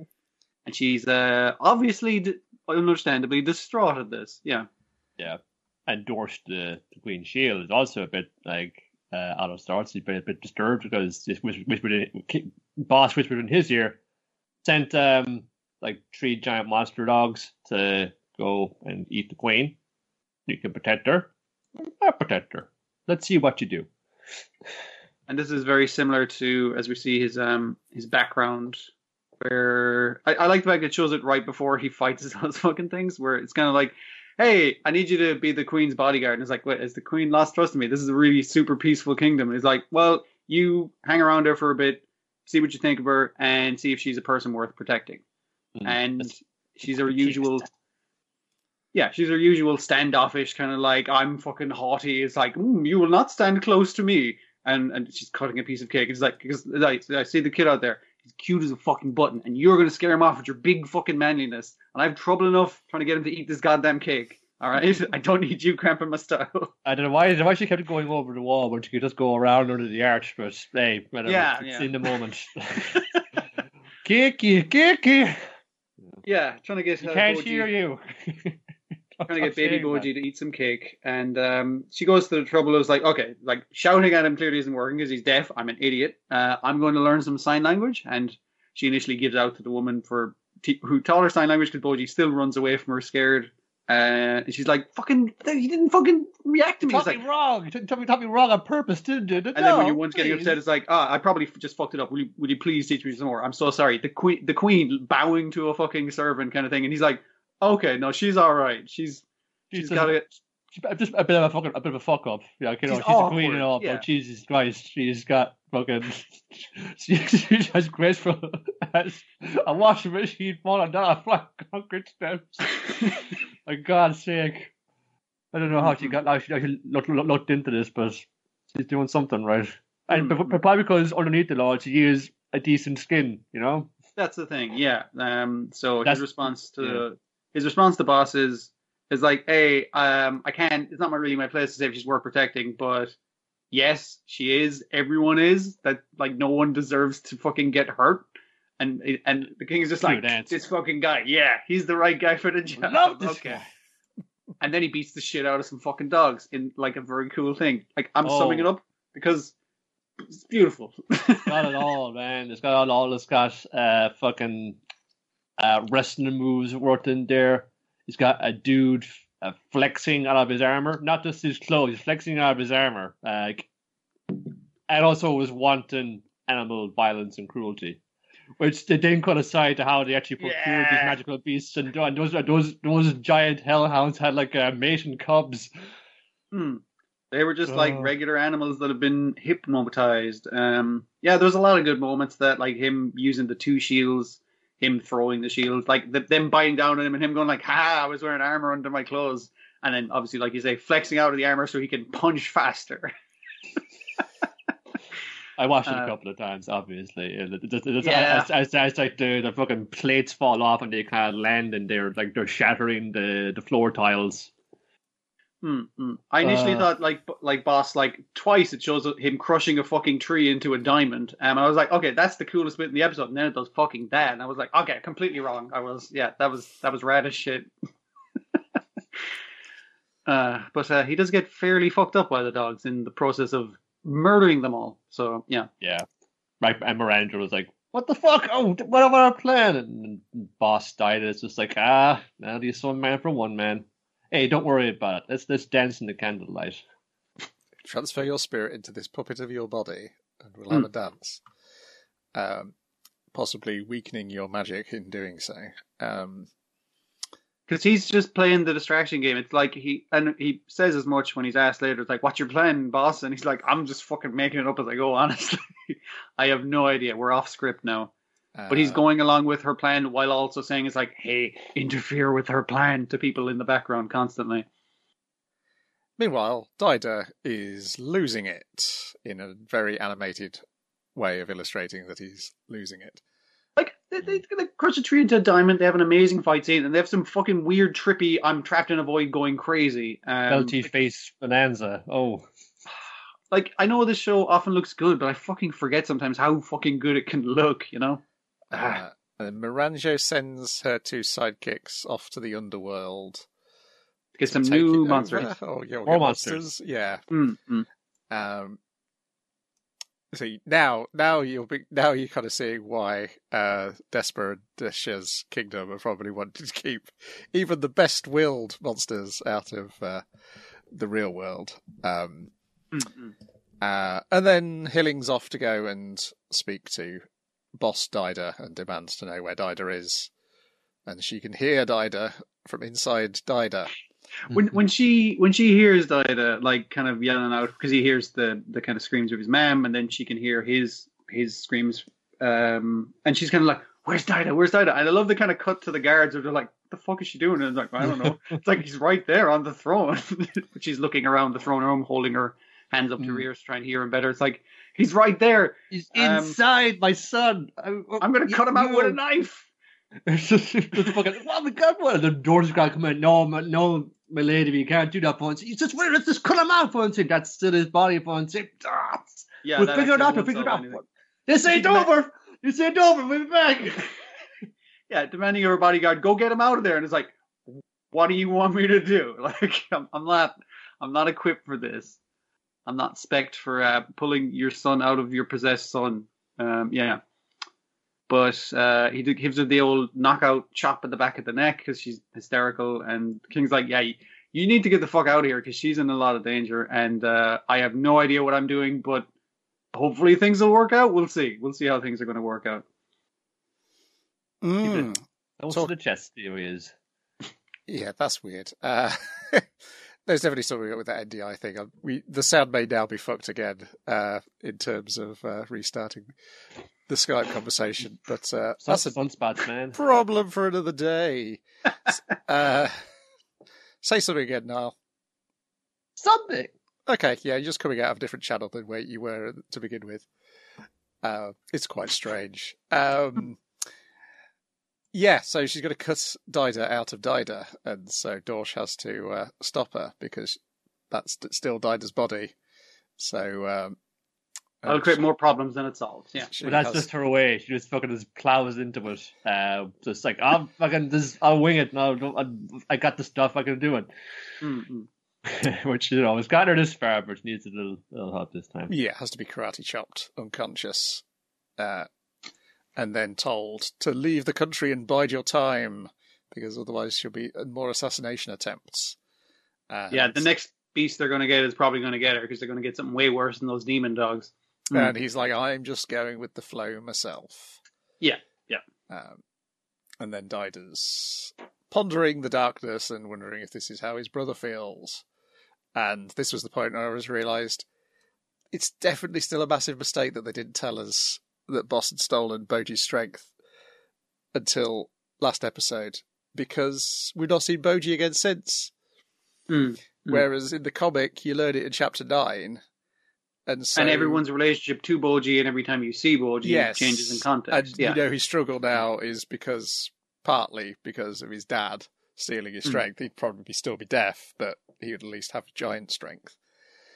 And she's uh, obviously, d- understandably distraught at this. Yeah. Yeah endorsed the, the Queen Shield is also a bit like uh, out of sorts. He's been a bit disturbed because this whispered, in, Bosse whispered in his ear, sent um like three giant monster dogs to go and eat the Queen. You can protect her. I protect her. Let's see what you do. and this is very similar to as we see his um his background where I, I like the fact it shows it right before he fights those fucking things where it's kind of like "Hey, I need you to be the queen's bodyguard." And it's like, "Wait, is the queen lost trust in me? This is a really super peaceful kingdom." And he's like, "Well, you hang around her for a bit, see what you think of her, and see if she's a person worth protecting." Mm. And she's her usual. Yeah, she's her usual standoffish kind of like I'm fucking haughty. It's like mm, you will not stand close to me, and and she's cutting a piece of cake. It's like because I, I see the kid out there. He's cute as a fucking button, and you're gonna scare him off with your big fucking manliness. And I have trouble enough trying to get him to eat this goddamn cake. All right, I don't need you cramping my style. I don't know why. I don't know why she kept going over the wall when she could just go around under the arch. But hey, whatever. Yeah, it's yeah. in the moment. Kiki, Kiki, yeah, trying to get uh, can't hear you. trying to get baby Boji to eat some cake, and um, she goes to the trouble of like, okay, like shouting at him clearly isn't working because he's deaf. I'm an idiot. Uh, I'm going to learn some sign language, and she initially gives out to the woman for t- who taught her sign language because Boji still runs away from her scared. Uh, and she's like, "Fucking, he didn't fucking react to me." It's taught like, me wrong. You taught me, taught me wrong on purpose, didn't you? and then when you once getting upset, it's like, ah, I probably just fucked it up. Will you, would you please teach me some more? I'm so sorry. The queen, the queen bowing to a fucking servant kind of thing, and he's like, okay, no, she's all right. She's she's got it. She's just a bit of a fucking, a bit of a fuck up. Yeah, you know, She's she's, a queen and all, yeah. but Jesus Christ, she's got fucking, she, she's as graceful as a washing machine falling down on a flat concrete steps. For God's sake, I don't know how she got. How she, she looked, looked, into this, but she's doing something right. And Mm. but probably because underneath it all, she is a decent skin, you know. That's the thing, yeah. Um, so That's- his response to yeah. His response to Bosse is is like, hey, um, I can't. It's not my, really my place to say if she's worth protecting, but yes, she is. Everyone is. That like no one deserves to fucking get hurt. And and the king is just like answer. this fucking guy. Yeah, he's the right guy for the job. Love this okay. guy. And then he beats the shit out of some fucking dogs in like a very cool thing. Like I'm summing it Oh. up because it's beautiful. got it all, man. It's got all, all it's got uh fucking uh wrestling moves worked in there. He's got a dude uh, flexing out of his armor, not just his clothes, he's flexing out of his armor. Like and also was wanton animal violence and cruelty. Which they then cut aside to how they actually procured these magical beasts and, and those those those giant hellhounds had like uh, mating cubs. Hmm. They were just like Oh. regular animals that have been hypnotized. Um, yeah, there was a lot of good moments that like him using the two shields, him throwing the shield, like the, them biting down on him and him going like, "Ha! I was wearing armor under my clothes," and then obviously, like you say, flexing out of the armor so he can punch faster. I watched it Uh, a couple of times, obviously. Yeah. As, as, as like the, the fucking plates fall off and they kind of land and they're like they're shattering the, the floor tiles. Hmm, hmm. I initially Uh. thought like like Bosse like twice it shows him crushing a fucking tree into a diamond, um, and I was like, okay, that's the coolest bit in the episode. And then it does fucking that, and I was like, okay, completely wrong. I was yeah, that was that was rad as shit. uh, but uh, he does get fairly fucked up by the dogs in the process of murdering them all. So yeah, Yeah. Right, and Miranjo was like, "What the fuck? Oh, what about our plan?" And, and Bosse died. And it's just like, ah, now he's one man for one man. Hey, don't worry about it. Let's let's dance in the candlelight. Transfer your spirit into this puppet of your body, and we'll have Hmm. a dance. Um, possibly weakening your magic in doing so. Um, because he's just playing the distraction game. It's like he and he says as much when he's asked later. It's like, "What's your plan, boss?" And he's like, "I'm just fucking making it up as I go." Honestly, I have no idea. We're off script now. But he's uh, going along with her plan while also saying it's like, hey, interfere with her plan to people in the background constantly. Meanwhile, Daida is losing it in a very animated way of illustrating that he's losing it. Like they, they, they crush a tree into a diamond. They have an amazing fight scene, and they have some fucking weird, trippy. I'm trapped in a void, going crazy. Um, Belty face bonanza. Oh, like I know this show often looks good, but I fucking forget sometimes how fucking good it can look. You know? Ah. Uh, and Miranjo sends her two sidekicks off to the underworld. To Get some take new monsters. Oh, yeah, we'll More get monsters. Yeah. Mm, mm. Um, so now, now you'll be now you're kind of seeing why uh, Desperadisha's kingdom are probably wanting to keep even the best-willed monsters out of uh, the real world. Um, Mm, mm. uh, and then Hiling's off to go and speak to Bosse Daida and demands to know where Daida is. And she can hear Daida from inside Daida. when when she when she hears Daida like kind of yelling out because he hears the the kind of screams of his mom, and then she can hear his his screams, um, and she's kind of like, "Where's Daida? Where's Daida?" And I love the kind of cut to the guards where they're like, "The fuck is she doing?" And it's like, "I don't know." it's like he's right there on the throne, she's looking around the throne room, holding her hands up to her ears, trying to hear him better. It's like he's right there. He's Um, inside my son. I'm gonna cut him out with a knife. It's just it's fucking. Oh my god! What? The doors gonna come in. No, my, no, my lady, you can't do that. Fonzie. You just wait. Let's just cut him out, Fonzie. That's still his body, Fonzie. Ah, Yeah, we'll figure it out. We'll figure it out. anything. This ain't over. This ain't over. We'll be back. yeah, demanding of your bodyguard, go get him out of there. And it's like, what do you want me to do? Like, I'm, I'm not, I'm not equipped for this. I'm not spec for uh, pulling your son out of your possessed son. Um, yeah. But uh, he did- gives her the old knockout chop at the back of the neck because she's hysterical. And King's like, yeah, you, you need to get the fuck out of here because she's in a lot of danger. And uh, I have no idea what I'm doing, but hopefully things will work out. We'll see. We'll see how things are going to work out. Mm. What's Talk- the chess theory is? Yeah, that's weird. Uh, there's definitely something with that NDI thing. Um, We the sound may now be fucked again uh, in terms of uh, restarting the Skype conversation, but uh, that's That's a sunspots, man. problem for another day. uh, say something again, Niall. Something. Okay, yeah, you're just coming out of a different channel than where you were to begin with. Uh, it's quite strange. Um, yeah, so she's going to cut Daida out of Daida, and so Dorsch has to uh, stop her because that's still Daida's body. So um, That'll uh, create more problems than it solves. Yeah. she But that's has- just her way. She just fucking just plows into it. Uh, just like I'm fucking this. I'll wing it. No, don't- I, I got the stuff. I can do it. Mm-mm. Which you know it's gotten her this far, but she needs a little, little help this time. Yeah, it has to be karate chopped, unconscious, uh, and then told to leave the country and bide your time, because otherwise she'll be more assassination attempts. And, Yeah, the next beast they're going to get is probably going to get her because they're going to get something way worse than those demon dogs. Mm. and he's like, "I'm just going with the flow myself." Yeah, yeah. Um, and then Daida's pondering the darkness and wondering if this is how his brother feels. And this was the point where I was realised it's definitely still a massive mistake that they didn't tell us that Bosse had stolen Boji's strength until last episode because we've not seen Boji again since. Mm. Mm. Whereas in the comic, you learn it in chapter nine, and so and everyone's relationship to Boji, and every time you see Boji, yes, changes in context. And yeah, you know his struggle now is because partly because of his dad stealing his Mm. strength. He'd probably still be deaf, but he would at least have giant strength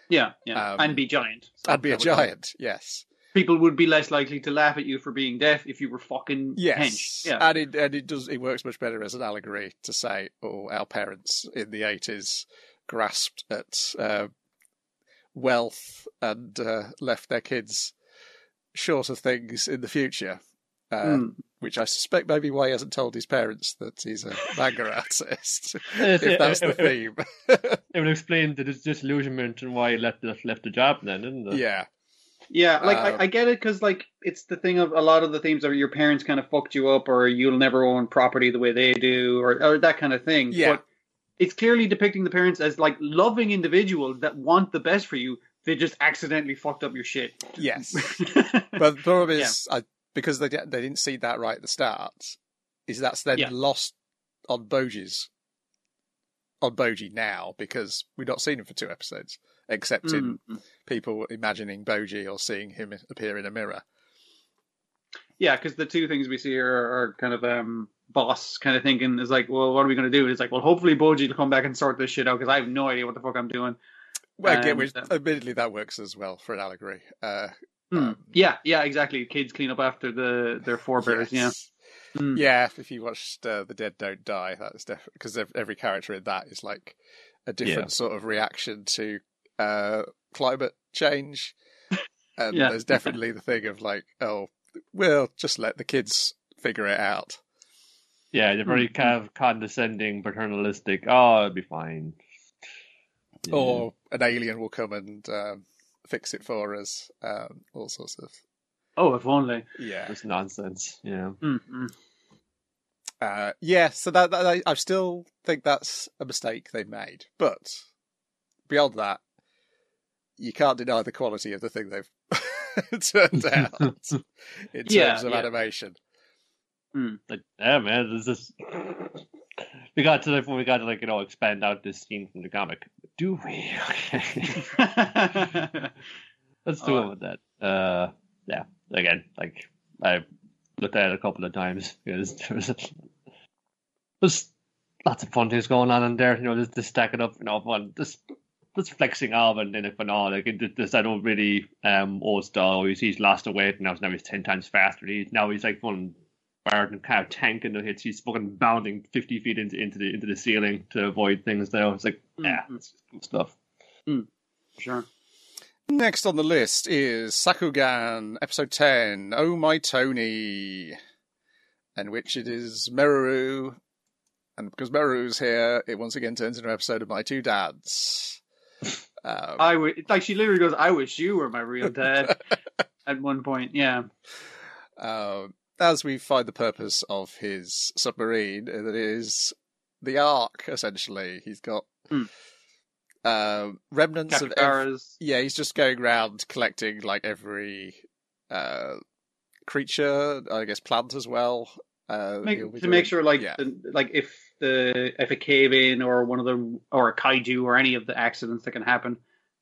yeah, yeah, um, and be giant. So and be a giant. Yes, People would be less likely to laugh at you for being deaf if you were fucking yes, hench. Yeah, and it and it does it works much better as an allegory to say, oh, our parents in the eighties grasped at uh, wealth and uh, left their kids short of things in the future. Mm. Which I suspect may be why he hasn't told his parents that he's a manga artist. If- that's the theme. It would explain the dis- disillusionment and why he left the, left the job then, didn't it? yeah. Yeah, like Um, I, I get it because like it's the thing of a lot of the themes are your parents kind of fucked you up, or you'll never own property the way they do, or or that kind of thing. Yeah. But it's clearly depicting the parents as like loving individuals that want the best for you. They just accidentally fucked up your shit. Yes. But the problem Yeah. is, I, because they, they didn't see that right at the start, is that's then Yeah. lost on Boji's on Boji now because we've not seen him for two episodes, except in Mm. people imagining Boji or seeing him appear in a mirror. Yeah, because the two things we see are, are kind of um Bosse kind of thinking is like, well, what are we going to do? And it's like, well, hopefully Boji will come back and sort this shit out because I have no idea what the fuck I'm doing. Well, again, which, uh, admittedly, that works as well for an allegory. Uh, Hmm. Um, yeah, yeah, exactly. Kids clean up after the their forebears. yes. Yeah. Mm. Yeah, if you watched uh, The Dead Don't Die, that's definitely because every character in that is like a different sort of reaction to uh, climate change. And Yeah. there's definitely the thing of like, oh, we'll just let the kids figure it out. Yeah, they're very Mm. kind of condescending, paternalistic. Oh, it'll be fine. Yeah. Or an alien will come and um, fix it for us. Um, all sorts of Oh, if only. yeah. It's nonsense. Yeah. Mm-mm. Uh, yeah, so that, that I, I still think that's a mistake they've made, but beyond that, you can't deny the quality of the thing they've turned out in terms Yeah, of yeah. animation. Like, yeah, man, this is. We got to the point we got to like you know expand out this scene from the comic. Do we? Okay. Let's do it with that. Uh, yeah. Again, like I looked at it a couple of times because there was there's lots of fun things going on in there. You know, just, just stack it up. You know, fun. Just just flexing Alvin in it for now. Like it, this, I don't really um old style. He's he's lost the weight and now now he's ten times faster. He's now he's like fun. Barton kind of tanking the hits. He's fucking bounding fifty feet into into the into the ceiling to avoid things. Though it's like, yeah, Mhm. it's cool stuff. sure. Next on the list is Sakugan, episode 10, Oh My Tony, in which it is Meru. And because Meru's here, it once again turns into an episode of My Two Dads. Um, I would like she literally goes, "I wish you were my real dad." at one point, yeah. um, as we find the purpose of his submarine, that is the Ark, essentially. He's got Hmm. Um, remnants of. ev- yeah, he's just going around collecting like every uh, creature, I guess plant as well. Uh, Make, he'll be to make sure, like, yeah. the, like if the if a cave in or one of the or a kaiju or any of the accidents that can happen,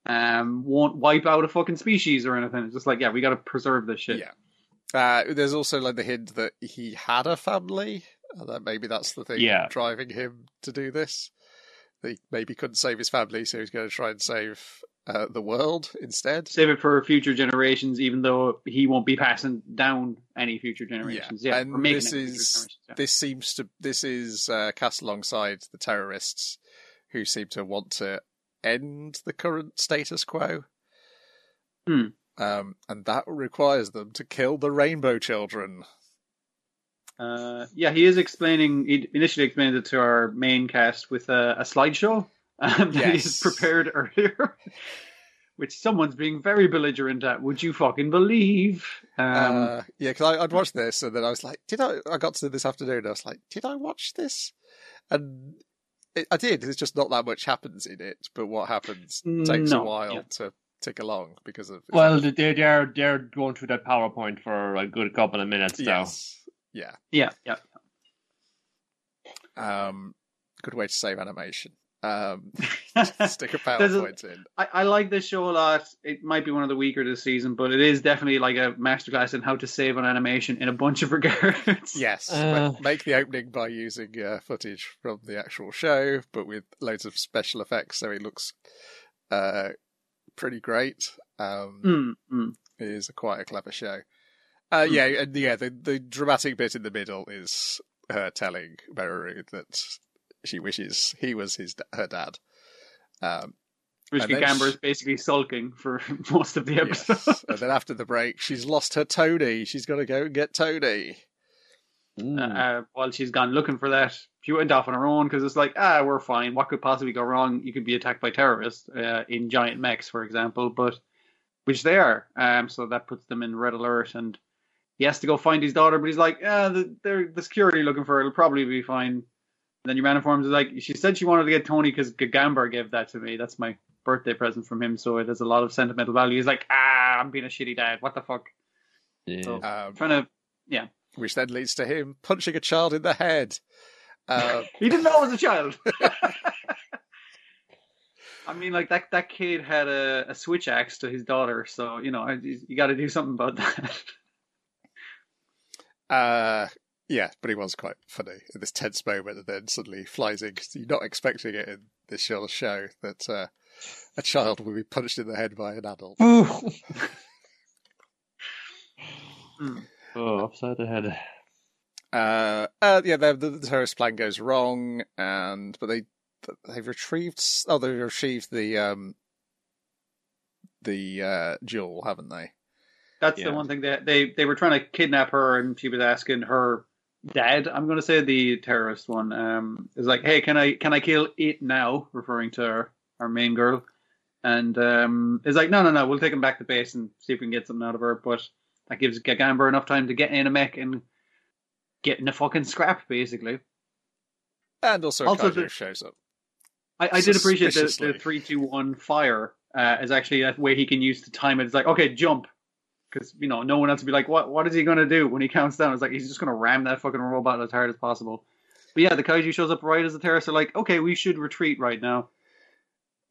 um, won't wipe out a fucking species or anything. It's just like, yeah, we got to preserve this shit. Yeah. Uh, there's also like the hint that he had a family, and that maybe that's the thing Yeah. driving him to do this. He maybe couldn't save his family, so he's going to try and save uh, the world instead. Save it for future generations, even though he won't be passing down any future generations. Yeah, and this is yeah. this seems to this is uh, cast alongside the terrorists who seem to want to end the current status quo. Hmm. Um, and that requires them to kill the Rainbow Children. Uh, yeah, he is explaining. He initially explained it to our main cast with a, a slideshow um, that he's prepared earlier, which someone's being very belligerent at. Would you fucking believe? Um, uh, yeah, because I'd watched this and then I was like, did I? I got to this afternoon. And I was like, did I watch this? And it, I did. It's just not that much happens in it, but what happens takes a while yeah. to tick along because of Well, they they are they're going through that PowerPoint for a good couple of minutes now. Yes, yeah. yeah, yeah. Um, good way to save animation. Um, stick a There's a- PowerPoint in. I, I like this show a lot. It might be one of the weaker this season, but it is definitely like a masterclass in how to save on animation in a bunch of regards. Yes, Uh. make the opening by using uh, footage from the actual show, but with loads of special effects, so it looks uh, pretty great. Um, Mm, mm. It is a quite a clever show. Uh, Hmm. Yeah, and yeah, the the dramatic bit in the middle is her telling Meru that she wishes he was his her dad. Um, Which Gamber sh- is basically sulking for most of the episode. yes. and then after the break, she's lost her Tony. She's got to go and get Tony. Mm. uh, while she's gone looking for that. She went off on her own because it's like, ah, we're fine. What could possibly go wrong? You could be attacked by terrorists uh, in giant mechs, for example, but which they are. Um, so that puts them in red alert, and he has to go find his daughter. But he's like, yeah, the, they're the security looking for her. It'll probably be fine. And then your man informs is like, she said she wanted to get Tony because Gagumber gave that to me. That's my birthday present from him, so it has a lot of sentimental value. He's like, ah, I'm being a shitty dad. What the fuck? Yeah. So- Um, trying to. yeah. which then leads to him punching a child in the head. Uh, He didn't know it was a child. I mean, like that that kid had a, a switch axe to his daughter, so you know I- you got to do something about that. Uh, yeah, but he was quite funny in this tense moment, and then suddenly flies in 'cause you're not expecting it in this sort of show that uh, a child will be punched in the head by an adult. Oh, upside the head. Uh, uh, yeah, the, the, the terrorist plan goes wrong, and but they they've retrieved. Oh, they've retrieved the um the uh, jewel, haven't they? That's Yeah. the one thing that they they were trying to kidnap her, and she was asking her dad. I'm going to say the terrorist one. Um, is like, hey, can I can I kill it now? Referring to our, our main girl, and um, is like, no, no, no. We'll take him back to base and see if we can get something out of her. But that gives Gagumber enough time to get in a mech and get in a fucking scrap, basically. And also, Also Kaiju the- shows up. I, I did appreciate the, Suspiciously. the three, two, one fire uh, is actually a way he can use to time it. It's like, okay, jump. Because, you know, no one else would be like, what What is he going to do when he counts down? It's like, he's just going to ram that fucking robot as hard as possible. But yeah, the kaiju shows up right as the terrorists are like, okay, we should retreat right now.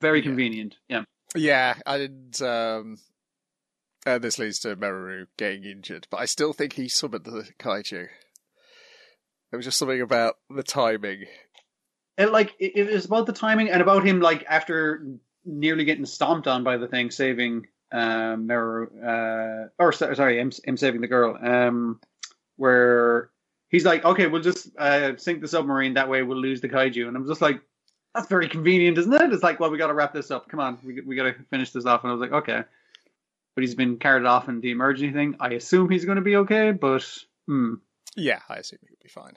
Very Yeah. convenient. Yeah. Yeah, I didn't. Um, and this leads to Meru getting injured, but I still think he summoned the kaiju. There was just something about the timing. And like, it, it was about the timing and about him, like, after nearly getting stomped on by the thing, saving um, Meru, uh, or so- sorry, I'm saving the girl, um, where he's like, okay, we'll just uh, sink the submarine. That way we'll lose the kaiju. And I'm just like, that's very convenient, isn't it? It's like, well, we got to wrap this up. Come on, we, we got to finish this off. And I was like, okay. But he's been carried off in the emergency thing. I assume he's going to be okay, but hmm. Yeah, I assume he'll be fine.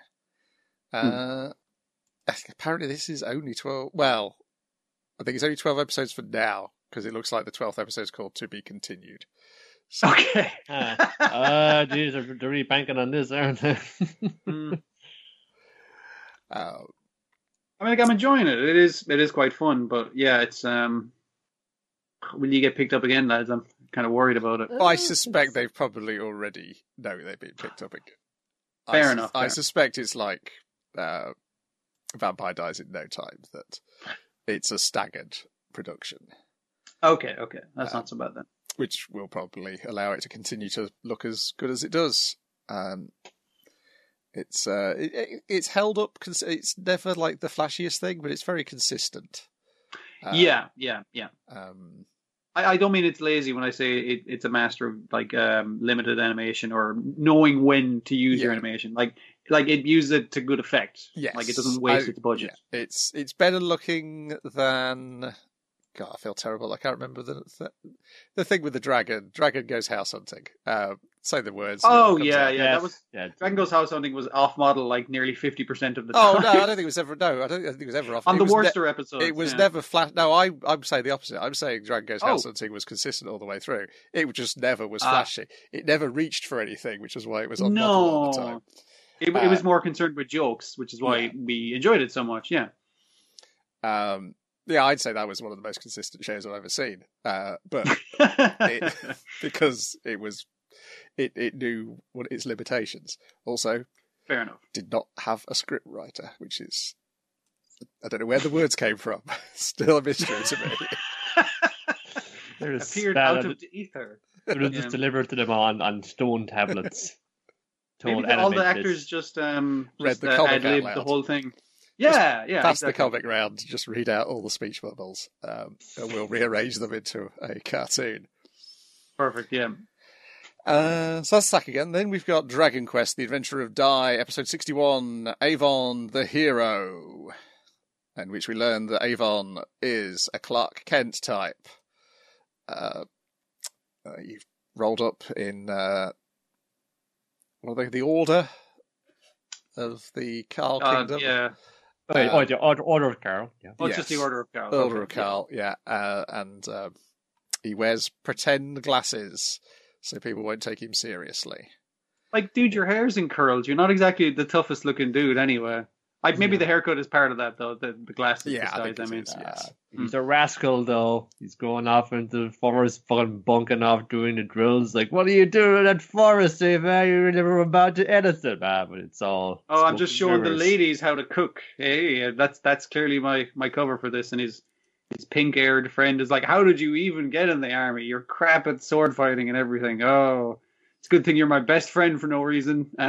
Uh, apparently, this is only twelve. Well, I think it's only twelve episodes for now because it looks like the twelfth episode is called "To Be Continued." So, okay. Ah, uh, geez, they're, they're really banking on this, aren't they? Hmm. uh, I mean, like, I'm enjoying it. It is it is quite fun, but yeah, it's um. Will you get picked up again, lads? I'm kind of worried about it. I suspect they've probably already know they've been picked up again. Fair sus- enough, I fair. suspect it's like uh, Vampire Dies in No Time that it's a staggered production, Okay, okay, that's Uh, not so bad then. which will probably allow it to continue to look as good as it does. Um, it's uh, it, it- it's held up. cons- It's never like the flashiest thing, but it's very consistent. Uh, yeah, yeah, yeah. Um, I, I don't mean it's lazy when I say it, it's a master of like um, limited animation or knowing when to use your animation. Like like it uses it to good effect. Yes, like it doesn't waste I- its budget. yeah, it's it's better looking than. God, I feel terrible. I can't remember the the, the thing with the dragon. Dragon goes house hunting. Uh, say the words. Oh yeah, out. yeah. Yes, That was yeah. Dragon goes House Hunting was off model like nearly fifty percent of the time. Oh time. no, I don't think it was ever. No, I don't think it was ever off. On it the was ne- Worcester episode, it was yeah. never flat. No, I I'm saying the opposite. I'm saying Dragon Goes House Oh. Hunting was consistent all the way through. It just never was Ah. flashy. It never reached for anything, which is why it was on model all the No, time. it, Uh, it was more concerned with jokes, which is why Yeah. we enjoyed it so much. Yeah. Um, yeah, I'd say that was one of the most consistent shows I've ever seen. Uh, but it, because it was it it knew what its limitations. Also, Fair enough. did not have a script writer, which is I don't know where the words came from. Still a mystery to me. They're just Appeared out of the ether. They're just Yeah. delivered to them on, on stone tablets. Maybe the- all the actors just um Read just, the uh, comic out loud. the whole thing. Yeah, yeah. Pass the comic round, just read out all the speech bubbles, um, and we'll rearrange them into a cartoon. Perfect. Yeah. Uh, so that's Sakugan. Then we've got Dragon Quest: The Adventure of Dai, episode sixty-one. Avan the hero, in which we learn that Avan is a Clark Kent type. Uh, uh, you've rolled up in uh, what are they? The Order of the Carl Uh, Kingdom. yeah. Oh, yeah, uh, oh, the order, order of Carol. Yeah. Oh, it's just the Yes. Order of Carl. Order Okay. of Carl, yeah, uh, and um, he wears pretend glasses so people won't take him seriously. Like, dude, your hair's in curls. You're not exactly the toughest looking dude, anyway. Like, maybe Yeah. the haircut is part of that, though. The the glasses Yeah, I think I, mean, is, yes. Uh, he's a rascal, though. He's going off into the forest, fucking bunking off doing the drills. Like, what are you doing in that forest, eh, man? You're never about to anything, man. But it's all. oh, I'm just smoke and showing the ladies how to cook. Hey, that's that's clearly my my cover for this. And his his pink haired friend is like, "How did you even get in the army? You're crap at sword fighting and everything." Oh, it's a good thing you're my best friend for no reason.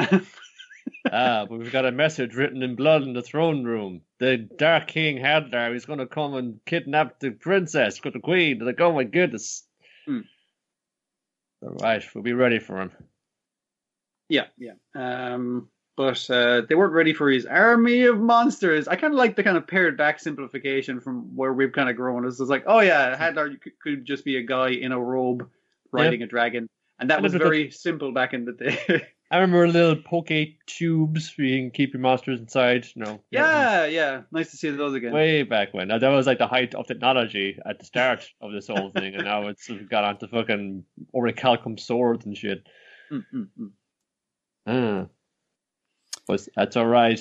ah, but we've got a message written in blood in the throne room. The Dark King Hadlar is going to come and kidnap the princess, the queen. Like, oh my goodness. Hmm. All right, we'll be ready for him. Yeah, yeah. Um, but uh, they weren't ready for his army of monsters. I kind of like the kind of pared back simplification from where we've kind of grown. It's just like, oh yeah, Hadlar could, could just be a guy in a robe riding a dragon, and that And was very simple back in the day. I remember little poke tubes where you can keep your monsters inside. No. yeah, yeah. Nice to see those again. Way back when. Now, that was like the height of technology at the start of this whole thing, and now it's got onto fucking orichalcum swords and shit. Mm, mm, mm. Ah. But that's all right.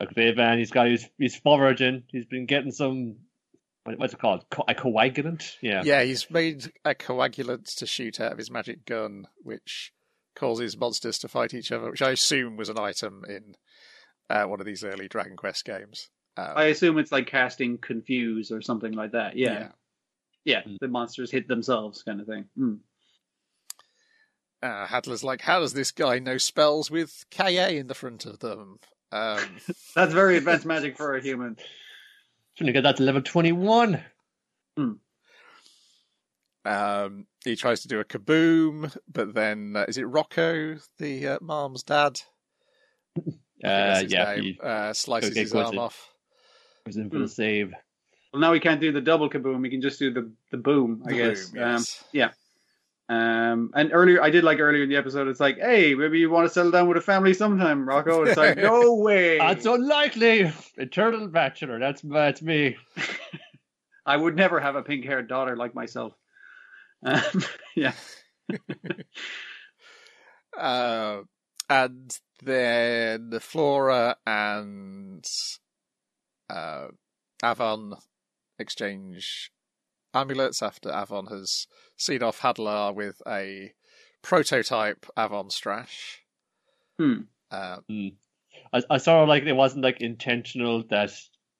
Okay, Dave Van, he's got his he's foraging. He's been getting some what's it called? Co- a coagulant? Yeah. Yeah, he's made a coagulant to shoot out of his magic gun, which causes monsters to fight each other, which I assume was an item in uh, one of these early Dragon Quest games. Um, I assume it's like casting confuse or something like that. Yeah. yeah. Yeah, the monsters hit themselves kind of thing. Mm. Uh, Hadlar's like, how does this guy know spells with KA in the front of them? Um, That's very advanced magic for a human. Trying to get that to level 21. Um, he tries to do a kaboom, but then uh, is it Roca, the uh, mom's dad? I think that's Uh, yeah, name, he uh, slices Okay, his arm it. off. was in for Hmm. the save. Well, now we can't do the double kaboom. We can just do the the boom, I The guess. boom, yes. Um, yeah. um, and earlier, I did like earlier in the episode. It's like, hey, maybe you want to settle down with a family sometime, Roca. It's like, no way. That's unlikely. Eternal bachelor. That's that's me. I would never have a pink haired daughter like myself. Um, yeah. Uh, and then the Flora and uh, Avan exchange amulets after Avan has seen off Hadlar with a prototype Avan Strash. Hmm. Uh, I, I saw like it wasn't like intentional that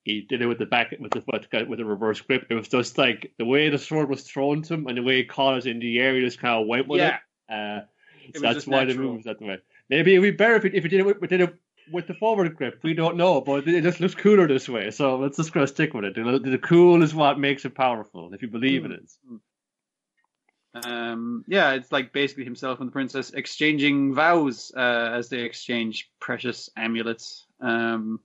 he did it with the back with the with the reverse grip. It was just like the way the sword was thrown to him and the way he caught it in the air. He just kind of went with Yeah. it. Uh, It so that's why the natural. move was that way. Maybe it'd be better if it, if it did it with, we did it with the forward grip. We don't know, but it just looks cooler this way. So let's just go stick with it. The, the cool is what makes it powerful. If you believe Hmm. it is. Um, yeah, it's like basically himself and the princess exchanging vows uh, as they exchange precious amulets. Um,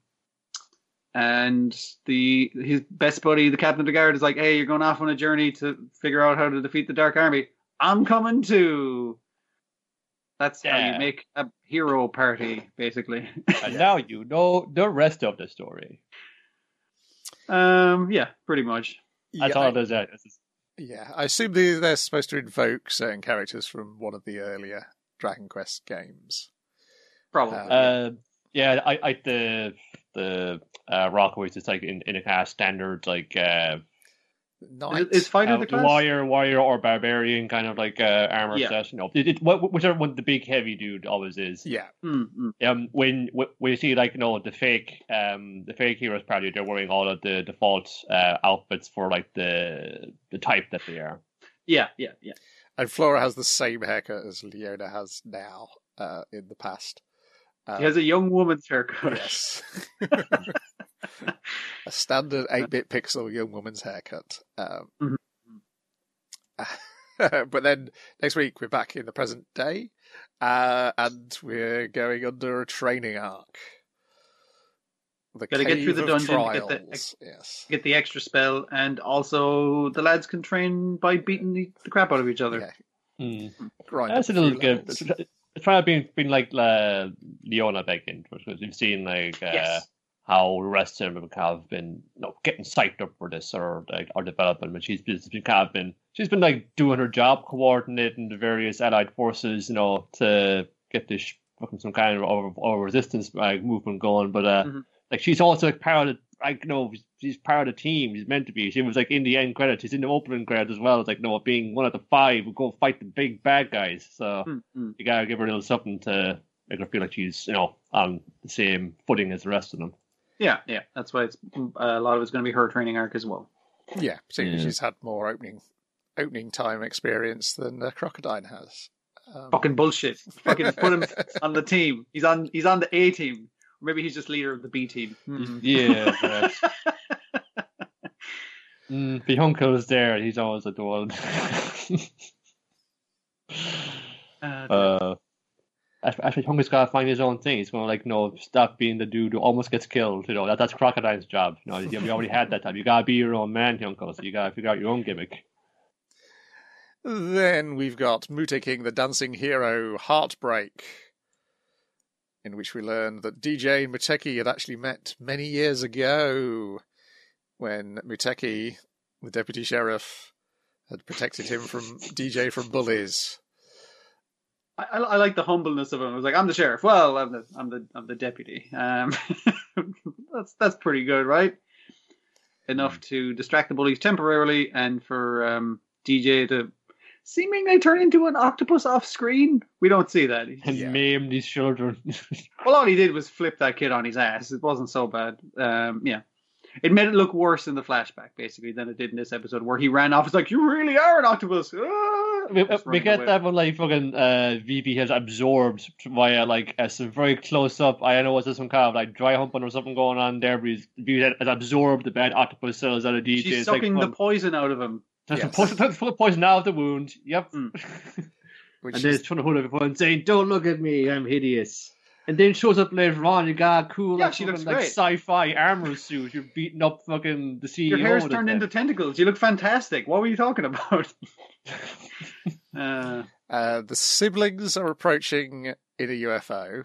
and the his best buddy, the captain of the guard, is like, "Hey, you're going off on a journey to figure out how to defeat the Dark Army. I'm coming too." That's how you make a hero party, basically. And now you know the rest of the story. um, yeah, pretty much. That's yeah, all I, there's out. Yeah, I assume they- they're supposed to invoke certain characters from one of the earlier Dragon Quest games. Probably. Uh, Uh, yeah, I, I the the uh, Rockaways is like in, in a kind of standard like uh, Knight. is, is fighter uh, the class? warrior, warrior or barbarian kind of like uh, armor Yeah. set. You know, it, it, whichever one the big heavy dude always is. yeah, Hmm, hmm. Um, when wh- when you see like you know the fake um the fake heroes party, they're wearing all of the default uh, outfits for like the the type that they are. Yeah, yeah, yeah. and Flora has the same haircut as Leona has now uh, in the past. Uh, He has a young woman's haircut. Yes. a standard 8 bit pixel young woman's haircut. Um, but then next week we're back in the present day uh, and we're going under a training arc. The Gotta get through the dungeon to get the- Trials. Yes. get the extra spell, and also the lads can train by beating the, the crap out of each other. Yeah. Mm. That's a little good. It's, trying to be been like uh, Leona in because you've seen like uh, Yes. how the rest of them have been you know, getting psyched up for this or like or developing, but she's been, kind of been she's been like doing her job, coordinating the various allied forces, you know, to get this fucking some kind of over, over resistance like movement going. But uh, Mhm. like she's also like part of the, like you know she's part of the team. She's meant to be. She was like in the end credits. She's in the opening credits as well. It's like no being one of the five who go fight the big bad guys. So Hmm, hmm. you gotta give her a little something to make her feel like she's you know on the same footing as the rest of them. Yeah, yeah. That's why it's a lot of it's going to be her training arc as well. Yeah, particularly Yeah. she's had more opening opening time experience than uh, Crocodine has. Um, Fucking bullshit. Fucking put him on the team. He's on. He's on the A team. Or maybe he's just leader of the B team. Hmm. Yeah, perhaps. mm, the uncle's there. He's always at the one. Uh, uh, actually, actually, Hunger's gotta find his own thing. He's gonna like, no, stop being the dude who almost gets killed. You know, that, that's Crocodine's job. You know, you, you already had that time. You gotta be your own man, Uncle. So you gotta figure out your own gimmick. Then we've got Muteking, the dancing hero, Heartbreak, in which we learn that DJ and Muteki had actually met many years ago when Muteki, the deputy sheriff, had protected him from DJ from bullies. I, I, I like the humbleness of him. I was like, I'm the sheriff. Well, I'm the I'm the I'm the deputy. Um, that's that's pretty good, right? Enough Hmm. to distract the bullies temporarily, and for um, DJ to seemingly turn into an octopus off screen. We don't see that. He- and Yeah. maim these children. Well, all he did was flip that kid on his ass. It wasn't so bad. Um, yeah. It made it look worse in the flashback, basically, than it did in this episode, where he ran off. It's like, you really are an octopus. Ah! we, we get away. that when like fucking uh, VV has absorbed via like a some very close up. I don't know what's this kind of like dry humping or something going on there. But he's, has absorbmed the bad octopus cells out of DJ. She's It's like sucking the poison out of him. That's Yes. the poison, that's the poison out of the wound. Yep. Mm. Which and then is, it's trying to hold everyone saying, "Don't look at me, I'm hideous." And then shows up later on. You got a cool, Yeah, like, she looks like great. sci-fi armor suit. You're beating up fucking the CEO. Your hair's turned then. into tentacles. You look fantastic. What were you talking about? uh, uh, the siblings are approaching in a UFO.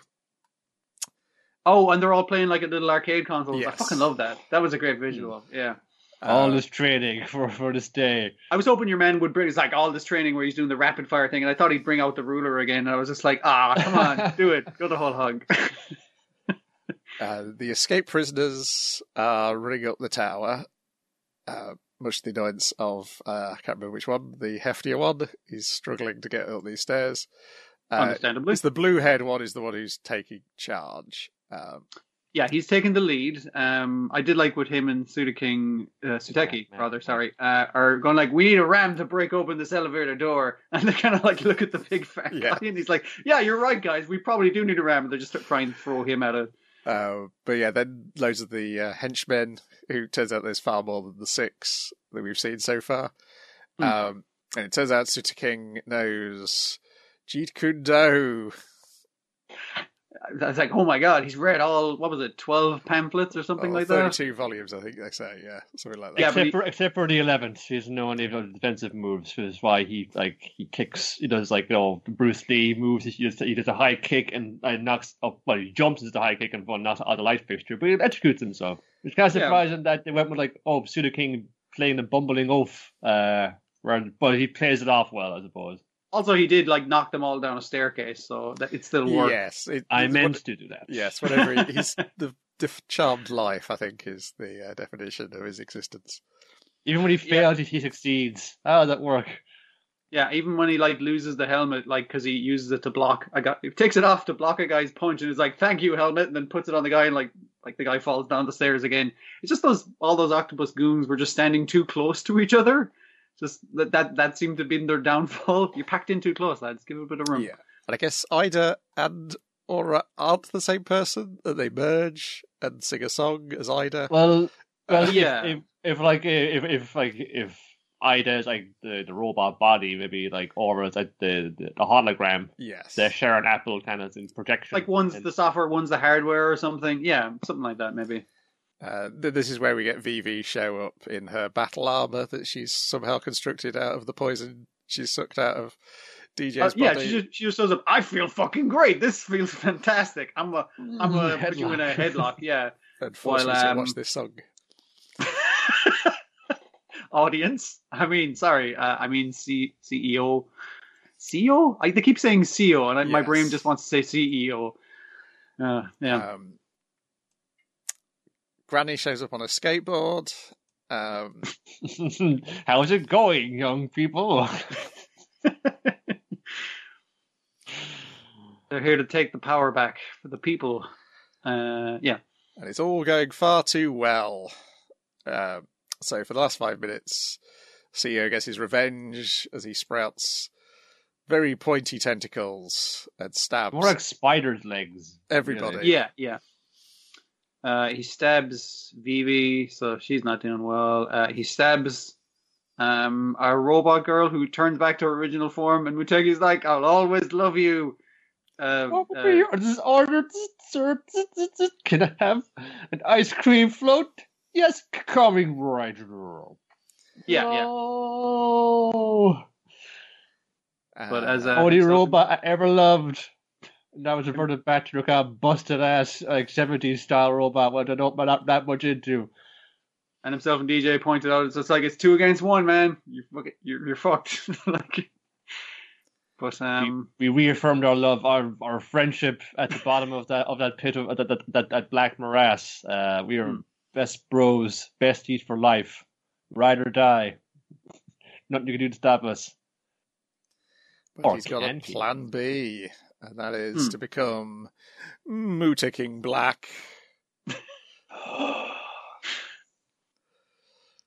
oh, and they're all playing like a little arcade console. I fucking love that. That was a great visual. Yeah. All Uh, this training for for this day. I was hoping your man would bring it's like all this training where he's doing the rapid fire thing, and I thought he'd bring out the ruler again. And I was just like, ah, come on, do it, go the whole hug. Uh, the escaped prisoners are running up the tower, uh, much to the annoyance of, uh, I can't remember which one, the heftier one. He's struggling to get up these stairs. Uh, Understandably, it's the blue haired one is the one who's taking charge. Um, yeah, he's taking the lead. Um, I did like what him and Suda King, uh, Suteki, Yeah, rather, sorry, uh, are going like, we need a ram to break open this elevator door, and they kind of like look at the big fat Yeah. guy, and he's like, yeah, you're right, guys, we probably do need a ram, and they just trying to throw him at a. uh, but yeah, then loads of the uh, henchmen, who turns out there's far more than the six that we've seen so far. Hmm. Um, and it turns out Suta King knows Jeet Kune Do. I was like, oh my god, he's read all what was it, twelve pamphlets or something Oh, like that. 32 volumes, I think they say, yeah, something like that. Yeah, but except he- for except for the eleventh, he doesn't know any of the defensive moves. Which is why he like he kicks. He does like you know Bruce Lee moves. He does, he does a high kick and uh, knocks up. Well, he jumps into the high kick and knocks out the light fixture, but he executes himself. It's kind of Yeah. surprising that they went with like oh Pseudo King playing the bumbling oaf. Uh, rather- but he plays it off well, I suppose. Also, he did like knock them all down a staircase, so that it still worked. Yes, it, I it's meant what- to do that. yes, whatever. he- he's the, the charmed life, I think, is the uh, definition of his existence. Even when he Yeah. fails, he, he succeeds. How does that work? Yeah, even when he like loses the helmet, like because he uses it to block a guy, he takes it off to block a guy's punch, and is like, "Thank you, helmet," and then puts it on the guy, and like, like the guy falls down the stairs again. It's just those all those octopus goons were just standing too close to each other. Just that that that seemed to be been their downfall. You packed in too close, lads. Give it a bit of room. Yeah. And I guess Ida and Aura aren't the same person, that they merge and sing a song as Ida. Well, well, Uh, yeah. If, if like if if like if Ida is like the, the robot body, maybe like Aura is like the, the the hologram. yes. The Sharon Apple kind of in projection. Like one's And- the software, one's the hardware, or something. Yeah, something like that, maybe. Uh, this is where we get Vivi show up in her battle armor that she's somehow constructed out of the poison she's sucked out of DJ's Uh, yeah, body. she just she just shows up. I feel fucking great. This feels fantastic. I'm a I'm gonna put you in a headlock. Yeah. and force while, me to um, watch this song. Audience. I mean, sorry. Uh, I mean, C- CEO. CEO? I, they keep saying CEO, and I, my brain just wants to say CEO. Uh, yeah. Um, Granny shows up on a skateboard. Um, How's it going, young people? They're here to take the power back for the people. Uh, yeah. and it's all going far too well. Um, so for the last five minutes, CEO gets his revenge as he sprouts very pointy tentacles and stabs More like spider's legs. everybody. really. Yeah, yeah. Uh, he stabs Vivi, so she's not doing well. Uh, he stabs um, a robot girl who turns back to her original form, and Mutegi's like, "I'll always love you." Um, What uh, be your this order, sir? Can I have an ice cream float? Yes, coming right now. yeah, yeah. Oh, But as a- only so- robot I ever loved. And that was reverted back to the kind of busted ass like seventies style robot, which I don't not that much into. And himself and DJ pointed out, it's just like it's two against one, man. You fuck it, you're, you're fucked. like, But um, we, we reaffirmed our love, our our friendship at the bottom of that of that pit of that that, that, that black morass. Uh, we are Hmm. best bros, besties for life, ride or die. Nothing you can do to stop us. But Or he's got a plan B, and that is Hmm. to become Muteking Black.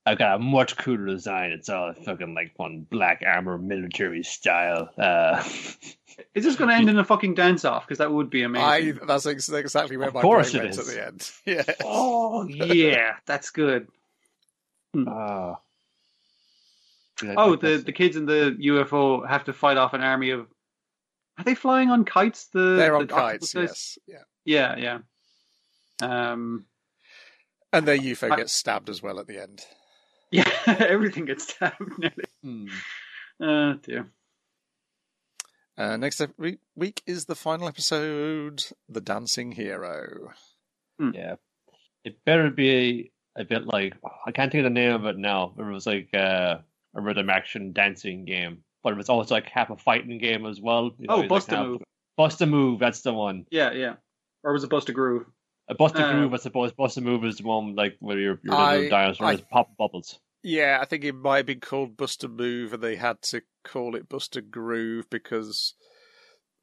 I've got a much cooler design. It's all fucking like one black armor military style. Uh, is this going to end in a fucking dance off? Because that would be I amazing. that's ex- exactly where Of my course brain it went at the end. Yeah. Oh yeah, that's good. uh, Oh, the the kids in the UFO have to fight off an army of. Are they flying on kites? The They're on the kites, octopuses? yes. Yeah. Yeah, yeah. Um, And their UFO I- gets stabbed as well at the end. yeah, everything gets stabbed nearly. Hmm. Oh dear. Uh, next week, week is the final episode, The Dancing Hero. Yeah. It better be a bit like I can't think of the name of it now. It was like uh, a rhythm action dancing game. But it was also like half a fighting game as well. You Oh, it's Bust a like half- Move. Bust a move, that's the one. Yeah, yeah. Or was it Bust a Groove? A bust a Uh, groove, I suppose. Bust a move is the one like where you're I- little dinosaurs I- pop bubbles. Yeah, I think it might have been called Bust a Move, and they had to call it Bust a Groove because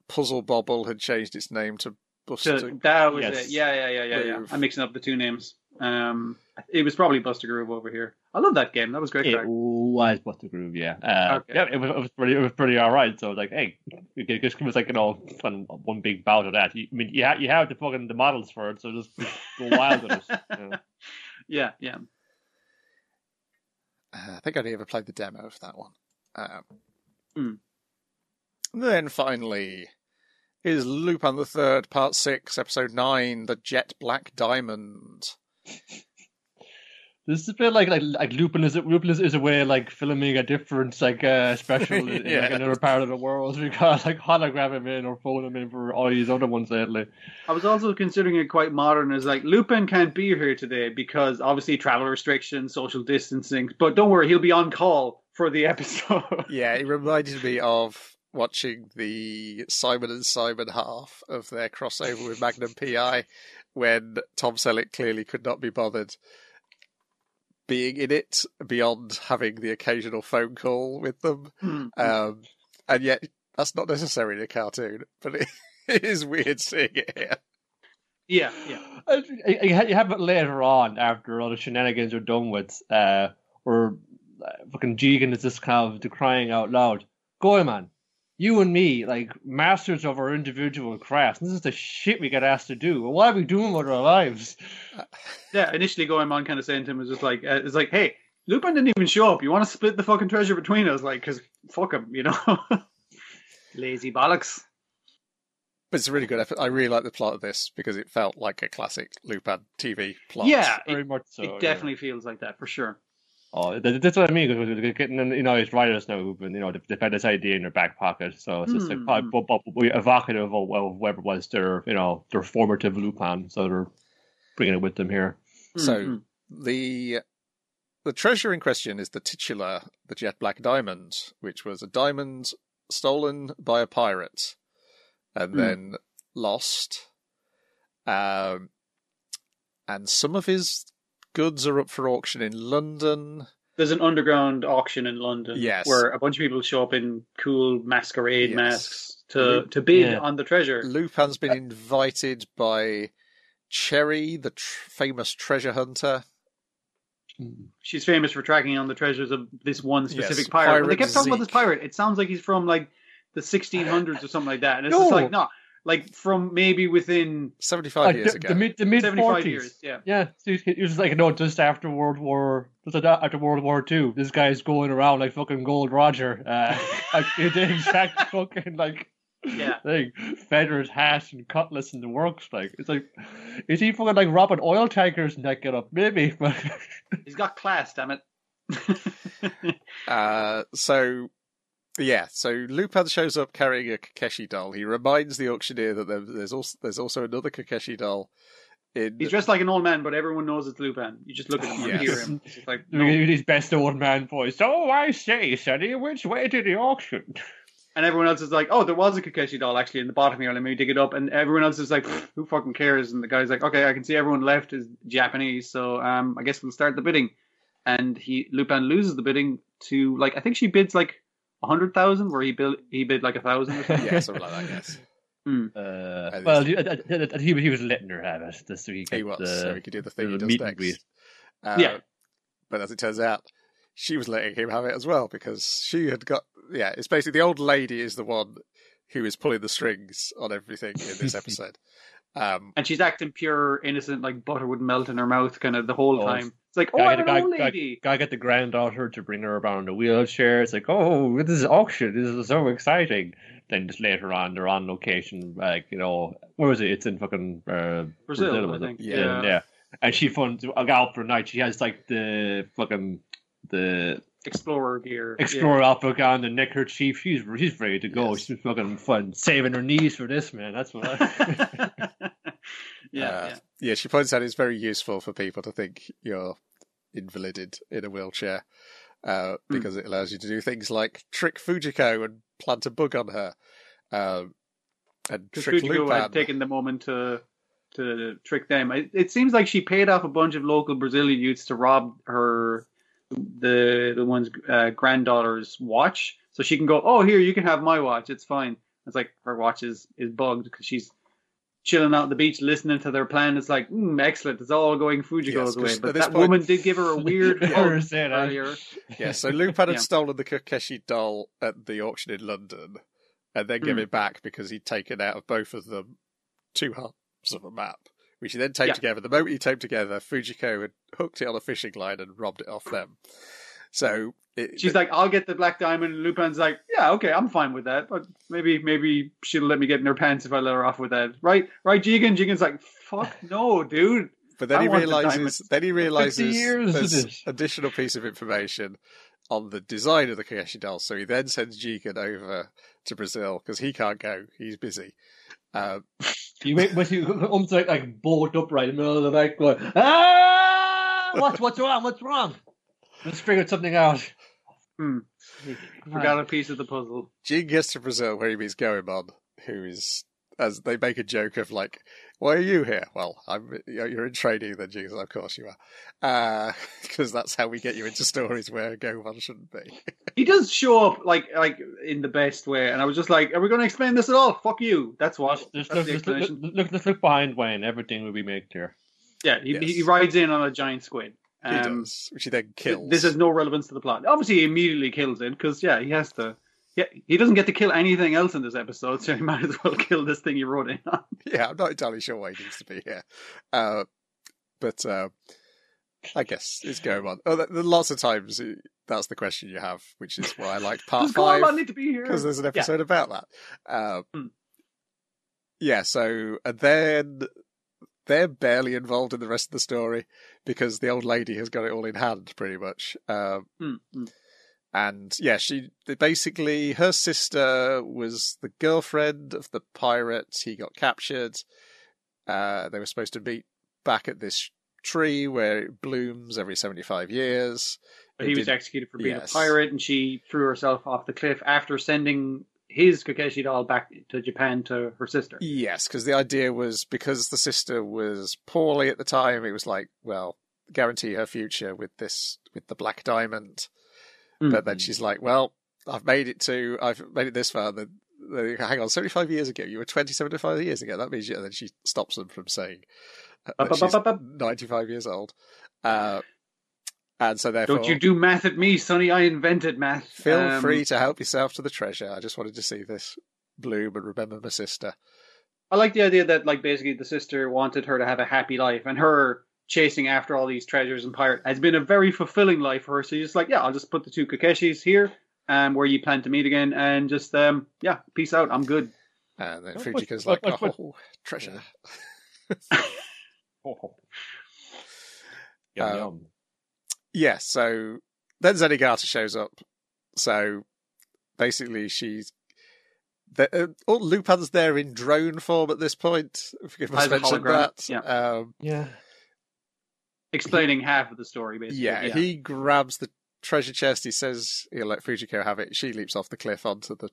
Puzzle Bobble had changed its name to Buster. So that was Yes. it. Yeah, yeah, yeah, yeah, yeah. I'm mixing up the two names. Um, it was probably Bust a Groove over here. I love that game. That was great. It crack. was Bust a groove, yeah. Uh, Okay. Yeah, it was, it was pretty, it was pretty all right. So like, hey, it just was like you know, fun, one big bout of that. You, I mean, you have you have the fucking the models for it, so just, just go wild with it. Yeah. Yeah, yeah. Uh, I think I only ever played the demo of that one. Um, Hmm. Then finally is Lupin the Third, Part Six, Episode Nine, The Jet Black Diamond. This is a bit like like like Lupin is Lupin is, is a way of like filming a different like uh, special in, in, Yeah. like another part of the world. We got like hologram him in or phone him in for all these other ones lately. I was also considering it quite modern as like Lupin can't be here today because obviously travel restrictions, social distancing. But don't worry, he'll be on call for the episode. Yeah, it reminded me of watching the Simon and Simon half of their crossover with Magnum PI when Tom Selleck clearly could not be bothered being in it beyond having the occasional phone call with them. Hmm. Um, and yet, that's not necessary in a cartoon, but it, it is weird seeing it here. yeah, yeah. You you have it later on after all the shenanigans are done with, uh, where uh, fucking Jigen is just kind of decrying out loud, "Go man, you and me, like masters of our individual crafts. This is the shit we get asked to do. What are we doing with our lives?" Yeah, initially going on kind of saying to him was just like, uh, it's like, hey, Lupin didn't even show up. You want to split the fucking treasure between us? Like, because fuck him, you know? Lazy bollocks. But it's a really good episode. I really like the plot of this because it felt like a classic Lupin TV plot. Yeah, Very it, much so. it yeah. definitely feels like that for sure. Oh, that- that's what I mean. Because getting, you know, his writers know who've been, you know, they've, they've had this idea in their back pocket. So it's just like Hmm. probably bu- bu- bu- evocative of, of whatever was their, you know, their formative Lupin. So they're bringing it with them here. So Mhm. the the treasure in question is the titular, the jet black diamond, which was a diamond stolen by a pirate and Hmm. then lost. Um, and some of his goods are up for auction in London. There's an underground auction in London Yes. where a bunch of people show up in cool masquerade Yes. masks to, Lu- to bid Yeah. on the treasure. Lupin's been uh, invited by Cherry, the tr- famous treasure hunter. Mm. She's famous for tracking on the treasures of this one specific Yes, pirate. When they kept talking about this pirate. It sounds like he's from like the 1600s or something like that. And it's just like, no, like from maybe within 75 Like years the, ago. the mid the mid 75 forties. years. Yeah. Yeah, so he he was like, no, just after World War, just after World War Two, this guy's going around like fucking Gold Roger, uh, like the exact fucking like Yeah. thing, feathers, hat, and cutlass in the works. Like, it's like, is he fucking like robbing oil tankers and that get up? Maybe, but He's got class, damn it. Uh, so, yeah, so Lupin shows up carrying a Kokeshi doll. He reminds the auctioneer that there, there's also there's also another Kokeshi doll. In He's dressed like an old man, but everyone knows it's Lupin. You just look at him and Yes. hear him. It's like, no. with his best old man voice. Oh, I say, Sonny, which way to the auction? and everyone else is like, "Oh, there was a Kokeshi doll actually in the bottom here. Let me dig it up." And everyone else is like, "Who fucking cares?" And the guy's like, "Okay, I can see everyone left is Japanese, so um, I guess we'll start the bidding." And he Lupin loses the bidding to like I think she bids like a hundred thousand, where he bid he bid like a thousand. or something. yeah, something like that. I guess Uh, And well, he, uh, uh, he, he was letting her have it, just so he could. he was, uh, so he could do the thing he does next. Uh, Yeah. But as it turns out, she was letting him have it as well because she had got. Yeah, it's basically the old lady is the one who is pulling the strings on everything in this episode. um, and she's acting pure innocent, like butter would melt in her mouth, kind of the whole Oh, time. It's like, oh, Guy, I'm an the old guy, guy, lady. guy get the granddaughter to bring her around in a wheelchair. It's like, oh, this is auction. This is so exciting. Then just later on, they're on location, like you know, where was it? It's in fucking uh, Brazil, was I it? think. Yeah. yeah. yeah. And she finds a gal for a night. She has like the fucking the Explorer gear. Explorer outfit on, the neckerchief. She's she's ready to go. Yes. She's fucking fun, saving her knees for this man. That's what. I... Yeah, yeah, uh, yeah. yeah, she points out it's very useful for people to think you're invalided in a wheelchair uh, Hmm. because it allows you to do things like trick Fujiko and plant a bug on her, um, and Because trick Fujiko Lupin. had taken the moment to to trick them. It, it seems like she paid off a bunch of local Brazilian youths to rob her the the one's uh, granddaughter's watch, so she can go. Oh, here you can have my watch. It's fine. It's like her watch is is bugged because she's chilling out on the beach listening to their plan. It's like mm, excellent. It's all going Fujiko's Yes, 'cause way. But this that point- woman did give her a weird I hug understand that. earlier. Yeah, so Lupin had Yeah. stolen the Kokeshi doll at the auction in London and then give Hmm. it back because he'd taken out of both of them two halves of a map, which he then taped Yeah. together. The moment he taped together, Fujiko had hooked it on a fishing line and robbed it off them. So it, She's like, I'll get the black diamond. And Lupin's like, yeah, okay, I'm fine with that. But maybe, maybe she'll let me get in her pants if I let her off with that. Right, right, Jigen. Jigen's like, fuck no, dude. But then I he want the realizes. Then he realizes there's additional piece of information on the design of the Kokeshi doll. So he then sends Jigen over to Brazil because he can't go. He's busy. Um, You wait, but you almost like like bolt upright in the middle of the night, going, ah, what's what's wrong? What's wrong? Let's figure something out. Hmm. Forgot a piece of the puzzle. Gene gets to Brazil where he meets Goemon, who is, as they make a joke of like, why are you here? Well, I'm, you're in training then, Gene. Of course you are. Because that's how we get you into stories where Goemon shouldn't be. He does show up like like in the best way, and I was just like, "Are we going to explain this at all? Fuck you." That's what. Just, That's look, the just look, look, look, look behind Wayne. Everything will be made clear. Yeah, he, Yes. he rides in on a giant squid. He Um, does, which he then kills. This has no relevance to the plot. Obviously, he immediately kills it because yeah, he has to. Yeah, he doesn't get to kill anything else in this episode, so he might as well kill this thing he wrote in on. Yeah, I'm not entirely sure why he needs to be here. Uh, but uh, I guess it's Goemon. Oh, th- th- lots of times uh, that's the question you have, which is why I like part five. need to be here? because there's an Yeah. episode about that. Uh, Hmm. Yeah, so and then they're barely involved in the rest of the story because the old lady has got it all in hand, pretty much. Um, hmm. and yeah, she basically her sister was the girlfriend of the pirate. He got captured. Uh, they were supposed to meet back at this tree where it blooms every seventy-five years. But he was executed for being yes. a pirate, and she threw herself off the cliff after sending his Kokeshi doll back to Japan to her sister. Yes, because the idea was because the sister was poorly at the time, it was like, well, guarantee her future with this with the black diamond. Mm. But then she's like, well, I've made it to, I've made it this far. Then, then hang on, seventy five years ago, you were 20, 75 years ago. That means, you, and then she stops them from saying uh, Up, that up, she's up, up, up. ninety five years old. Uh, and so therefore, Don't you do math at me, Sonny. I invented math. feel Um, free to help yourself to the treasure. I just wanted to see this bloom and remember my sister. I like the idea that, like, basically the sister wanted her to have a happy life, and her chasing after all these treasures and pirate has been a very fulfilling life for her. So she's just like, yeah, I'll just put the two Kokeshis here, um, where you plan to meet again, and just, um, yeah, peace out. I'm good. And then What- Fujiko's like, oh, treasure. Oh. Yum, Uh, yum. Yeah, so then Zenigata shows up. So basically, she's. The, uh, oh, Lupin's there in drone form at this point. If you As must mention that. yeah. Um, Yeah. Explaining half of the story, basically. yeah, he grabs the treasure chest. He says he'll let Fujiko have it. She leaps off the cliff onto the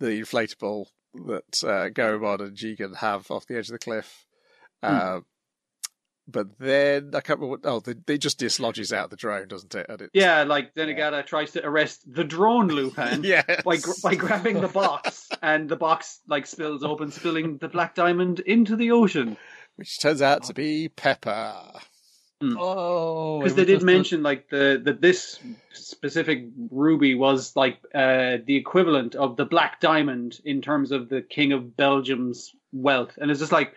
the inflatable that uh, Goemon and Jigen have off the edge of the cliff. Uh, But then I can't remember. What, oh, they, they just dislodges out the drone, doesn't it? And it Yeah, like Zenigata tries to arrest the drone Lupin yeah, by gr- by grabbing the box, and the box like spills open, spilling the black diamond into the ocean. which turns out to be Pepper. Oh, Because they did mention like the that this specific ruby was like uh, the equivalent of the black diamond in terms of the king of Belgium's wealth, and it's just like,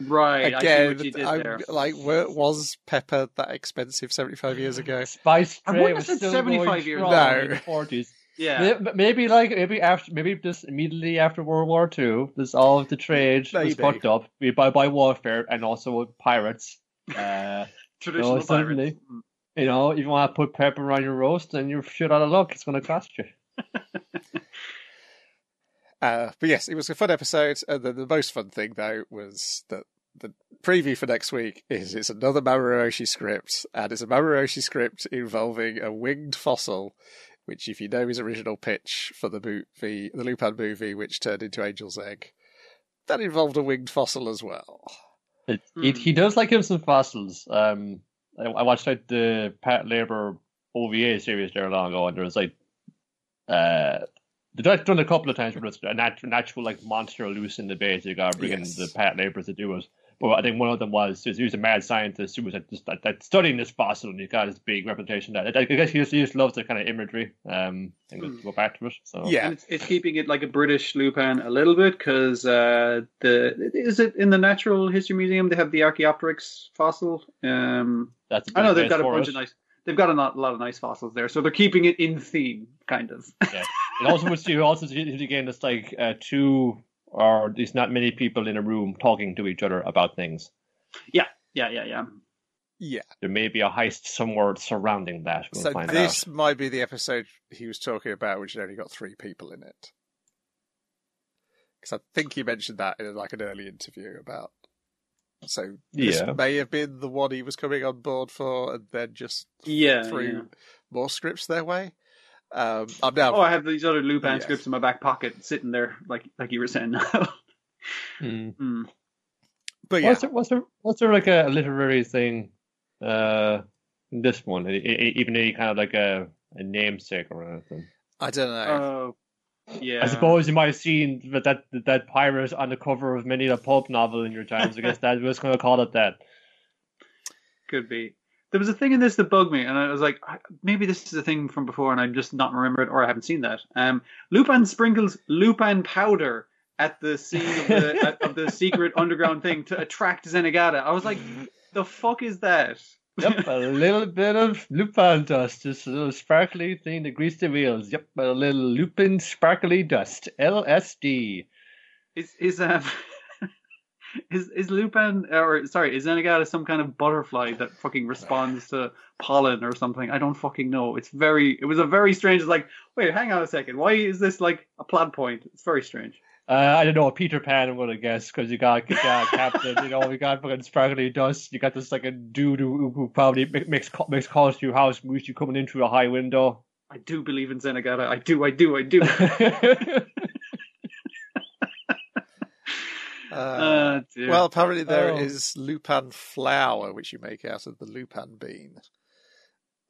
right, I see Again, what you did I'm- there. like, were, was Pepper that expensive 75 years ago? Spice I Tray wouldn't was have said still 75 going years strong ago. in the forties. Yeah, Maybe like maybe after maybe just immediately after World War Two, there's all of the trade was Maybe. fucked up by by warfare and also with pirates. Uh, traditional no, certainly. pirates. Mm. you know, if you want to put pepper on your roast, then you're shit out of luck. It's going to cost you. Uh, but yes, it was a fun episode. And the, the most fun thing, though, was that the preview for next week is it's another Mamoru Oshii script, and it's a Mamoru Oshii script involving a winged fossil, which, if you know his original pitch for the movie, the Lupin movie, which turned into Angel's Egg, that involved a winged fossil as well. It, he, Hmm. he does like him some fossils. Um, I, I watched like the Patlabor OVA series there long ago, and there was like, uh, they've done a couple of times where it's a nat- an actual like monster loose in the bay. So you got to bring Yes. the Patlabors to do it. But I think one of them was he was a mad scientist who was like, just like, like, studying this fossil, and he's got this big reputation. That I guess he just, he just loves the kind of imagery. Um, I think we'll go back to it. So Yeah. And it's, it's keeping it like a British Lupin a little bit because uh, the is it in the Natural History Museum they have the Archaeopteryx fossil. Um, that's. I know they've got a bunch it. of nice. They've got a lot, a lot of nice fossils there, so they're keeping it in theme, kind of. Yeah. It also would see also see again it's like uh, two or there's not many people in a room talking to each other about things. yeah, yeah, yeah. Yeah. Yeah. There may be a heist somewhere surrounding that. We'll so find this out. might be the episode he was talking about, which had only got three people in it. Because I think he mentioned that in like an early interview about. So this Yeah. may have been the one he was coming on board for, and then just Yeah, threw yeah. more scripts their way. Um, I'm now. Oh, I have these other Lupin Yes. scripts in my back pocket, sitting there, like like you were saying. Hmm. Hmm. but yeah, Was there was there was there like a, literary thing uh in this one? Even any kind of like a, a namesake or anything? I don't know. Oh, yeah. I suppose you might have seen that, that that pirate on the cover of many a pulp novel in your times. I guess that was going to call it that. Could be. There was a thing in this that bugged me, and I was like, maybe this is a thing from before, and I'm just not remember it, or I haven't seen that. Um, Lupin sprinkles Lupin powder at the scene of the, of the secret underground thing to attract Zenigata. I was like, the fuck is that? Yep, a little bit of Lupin dust, just a little sparkly thing to grease the wheels. Yep, a little Lupin sparkly dust, LSD. Is is um is is Lupin or sorry is Zenigata some kind of butterfly that fucking responds to pollen or something? I don't fucking know. It's very it was a very strange. Like wait, hang on a second. Why is this like a plot point? It's very strange. Uh, I don't know, Peter Pan, I'm going to guess, because you got, you got Captain, you know, you got fucking sparkly dust, you got this like a dude who, who probably makes makes calls to your house, moves you coming in through a high window. I do believe in Zenigata. I do. I do. I do. Uh, Uh, well, apparently there Oh. is Lupin flour, which you make out of the Lupin bean.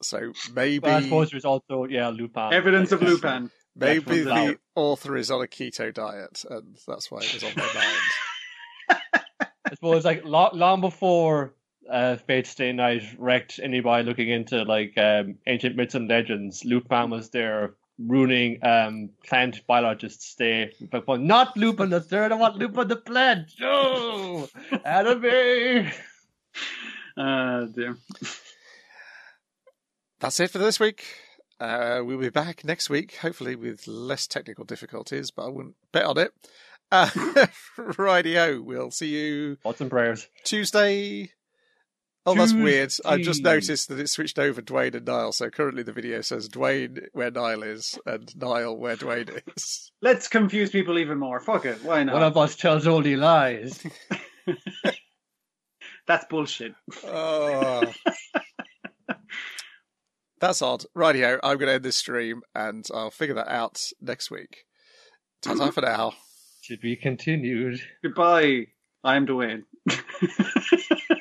So maybe But I suppose there's also, yeah, Lupin. evidence of Lupin. Maybe Definitely. the author is on a keto diet, and that's why it was on my mind. I suppose like long, long before uh, Fate Stay Night wrecked anybody looking into like um, ancient myths and legends, Lupin was there ruining um, plant biologists' day. But but not Lupin the third. I want Lupin the plant. No, anime. Uh, dear. That's it for this week. Uh, we'll be back next week, hopefully with less technical difficulties, but I wouldn't bet on it. Uh, rightio, we'll see you Thoughts and prayers. Tuesday. Oh, that's weird. I've just noticed that it switched over Dwayne and Niall. So currently the video says Dwayne where Niall is and Niall where Dwayne is. Let's confuse people even more. Fuck it. Why not? One of us tells only lies. That's bullshit. Oh. That's odd. Rightio, I'm going to end this stream and I'll figure that out next week. Ta ta mm-hmm. for now. To be continued. Goodbye. I'm Dwayne.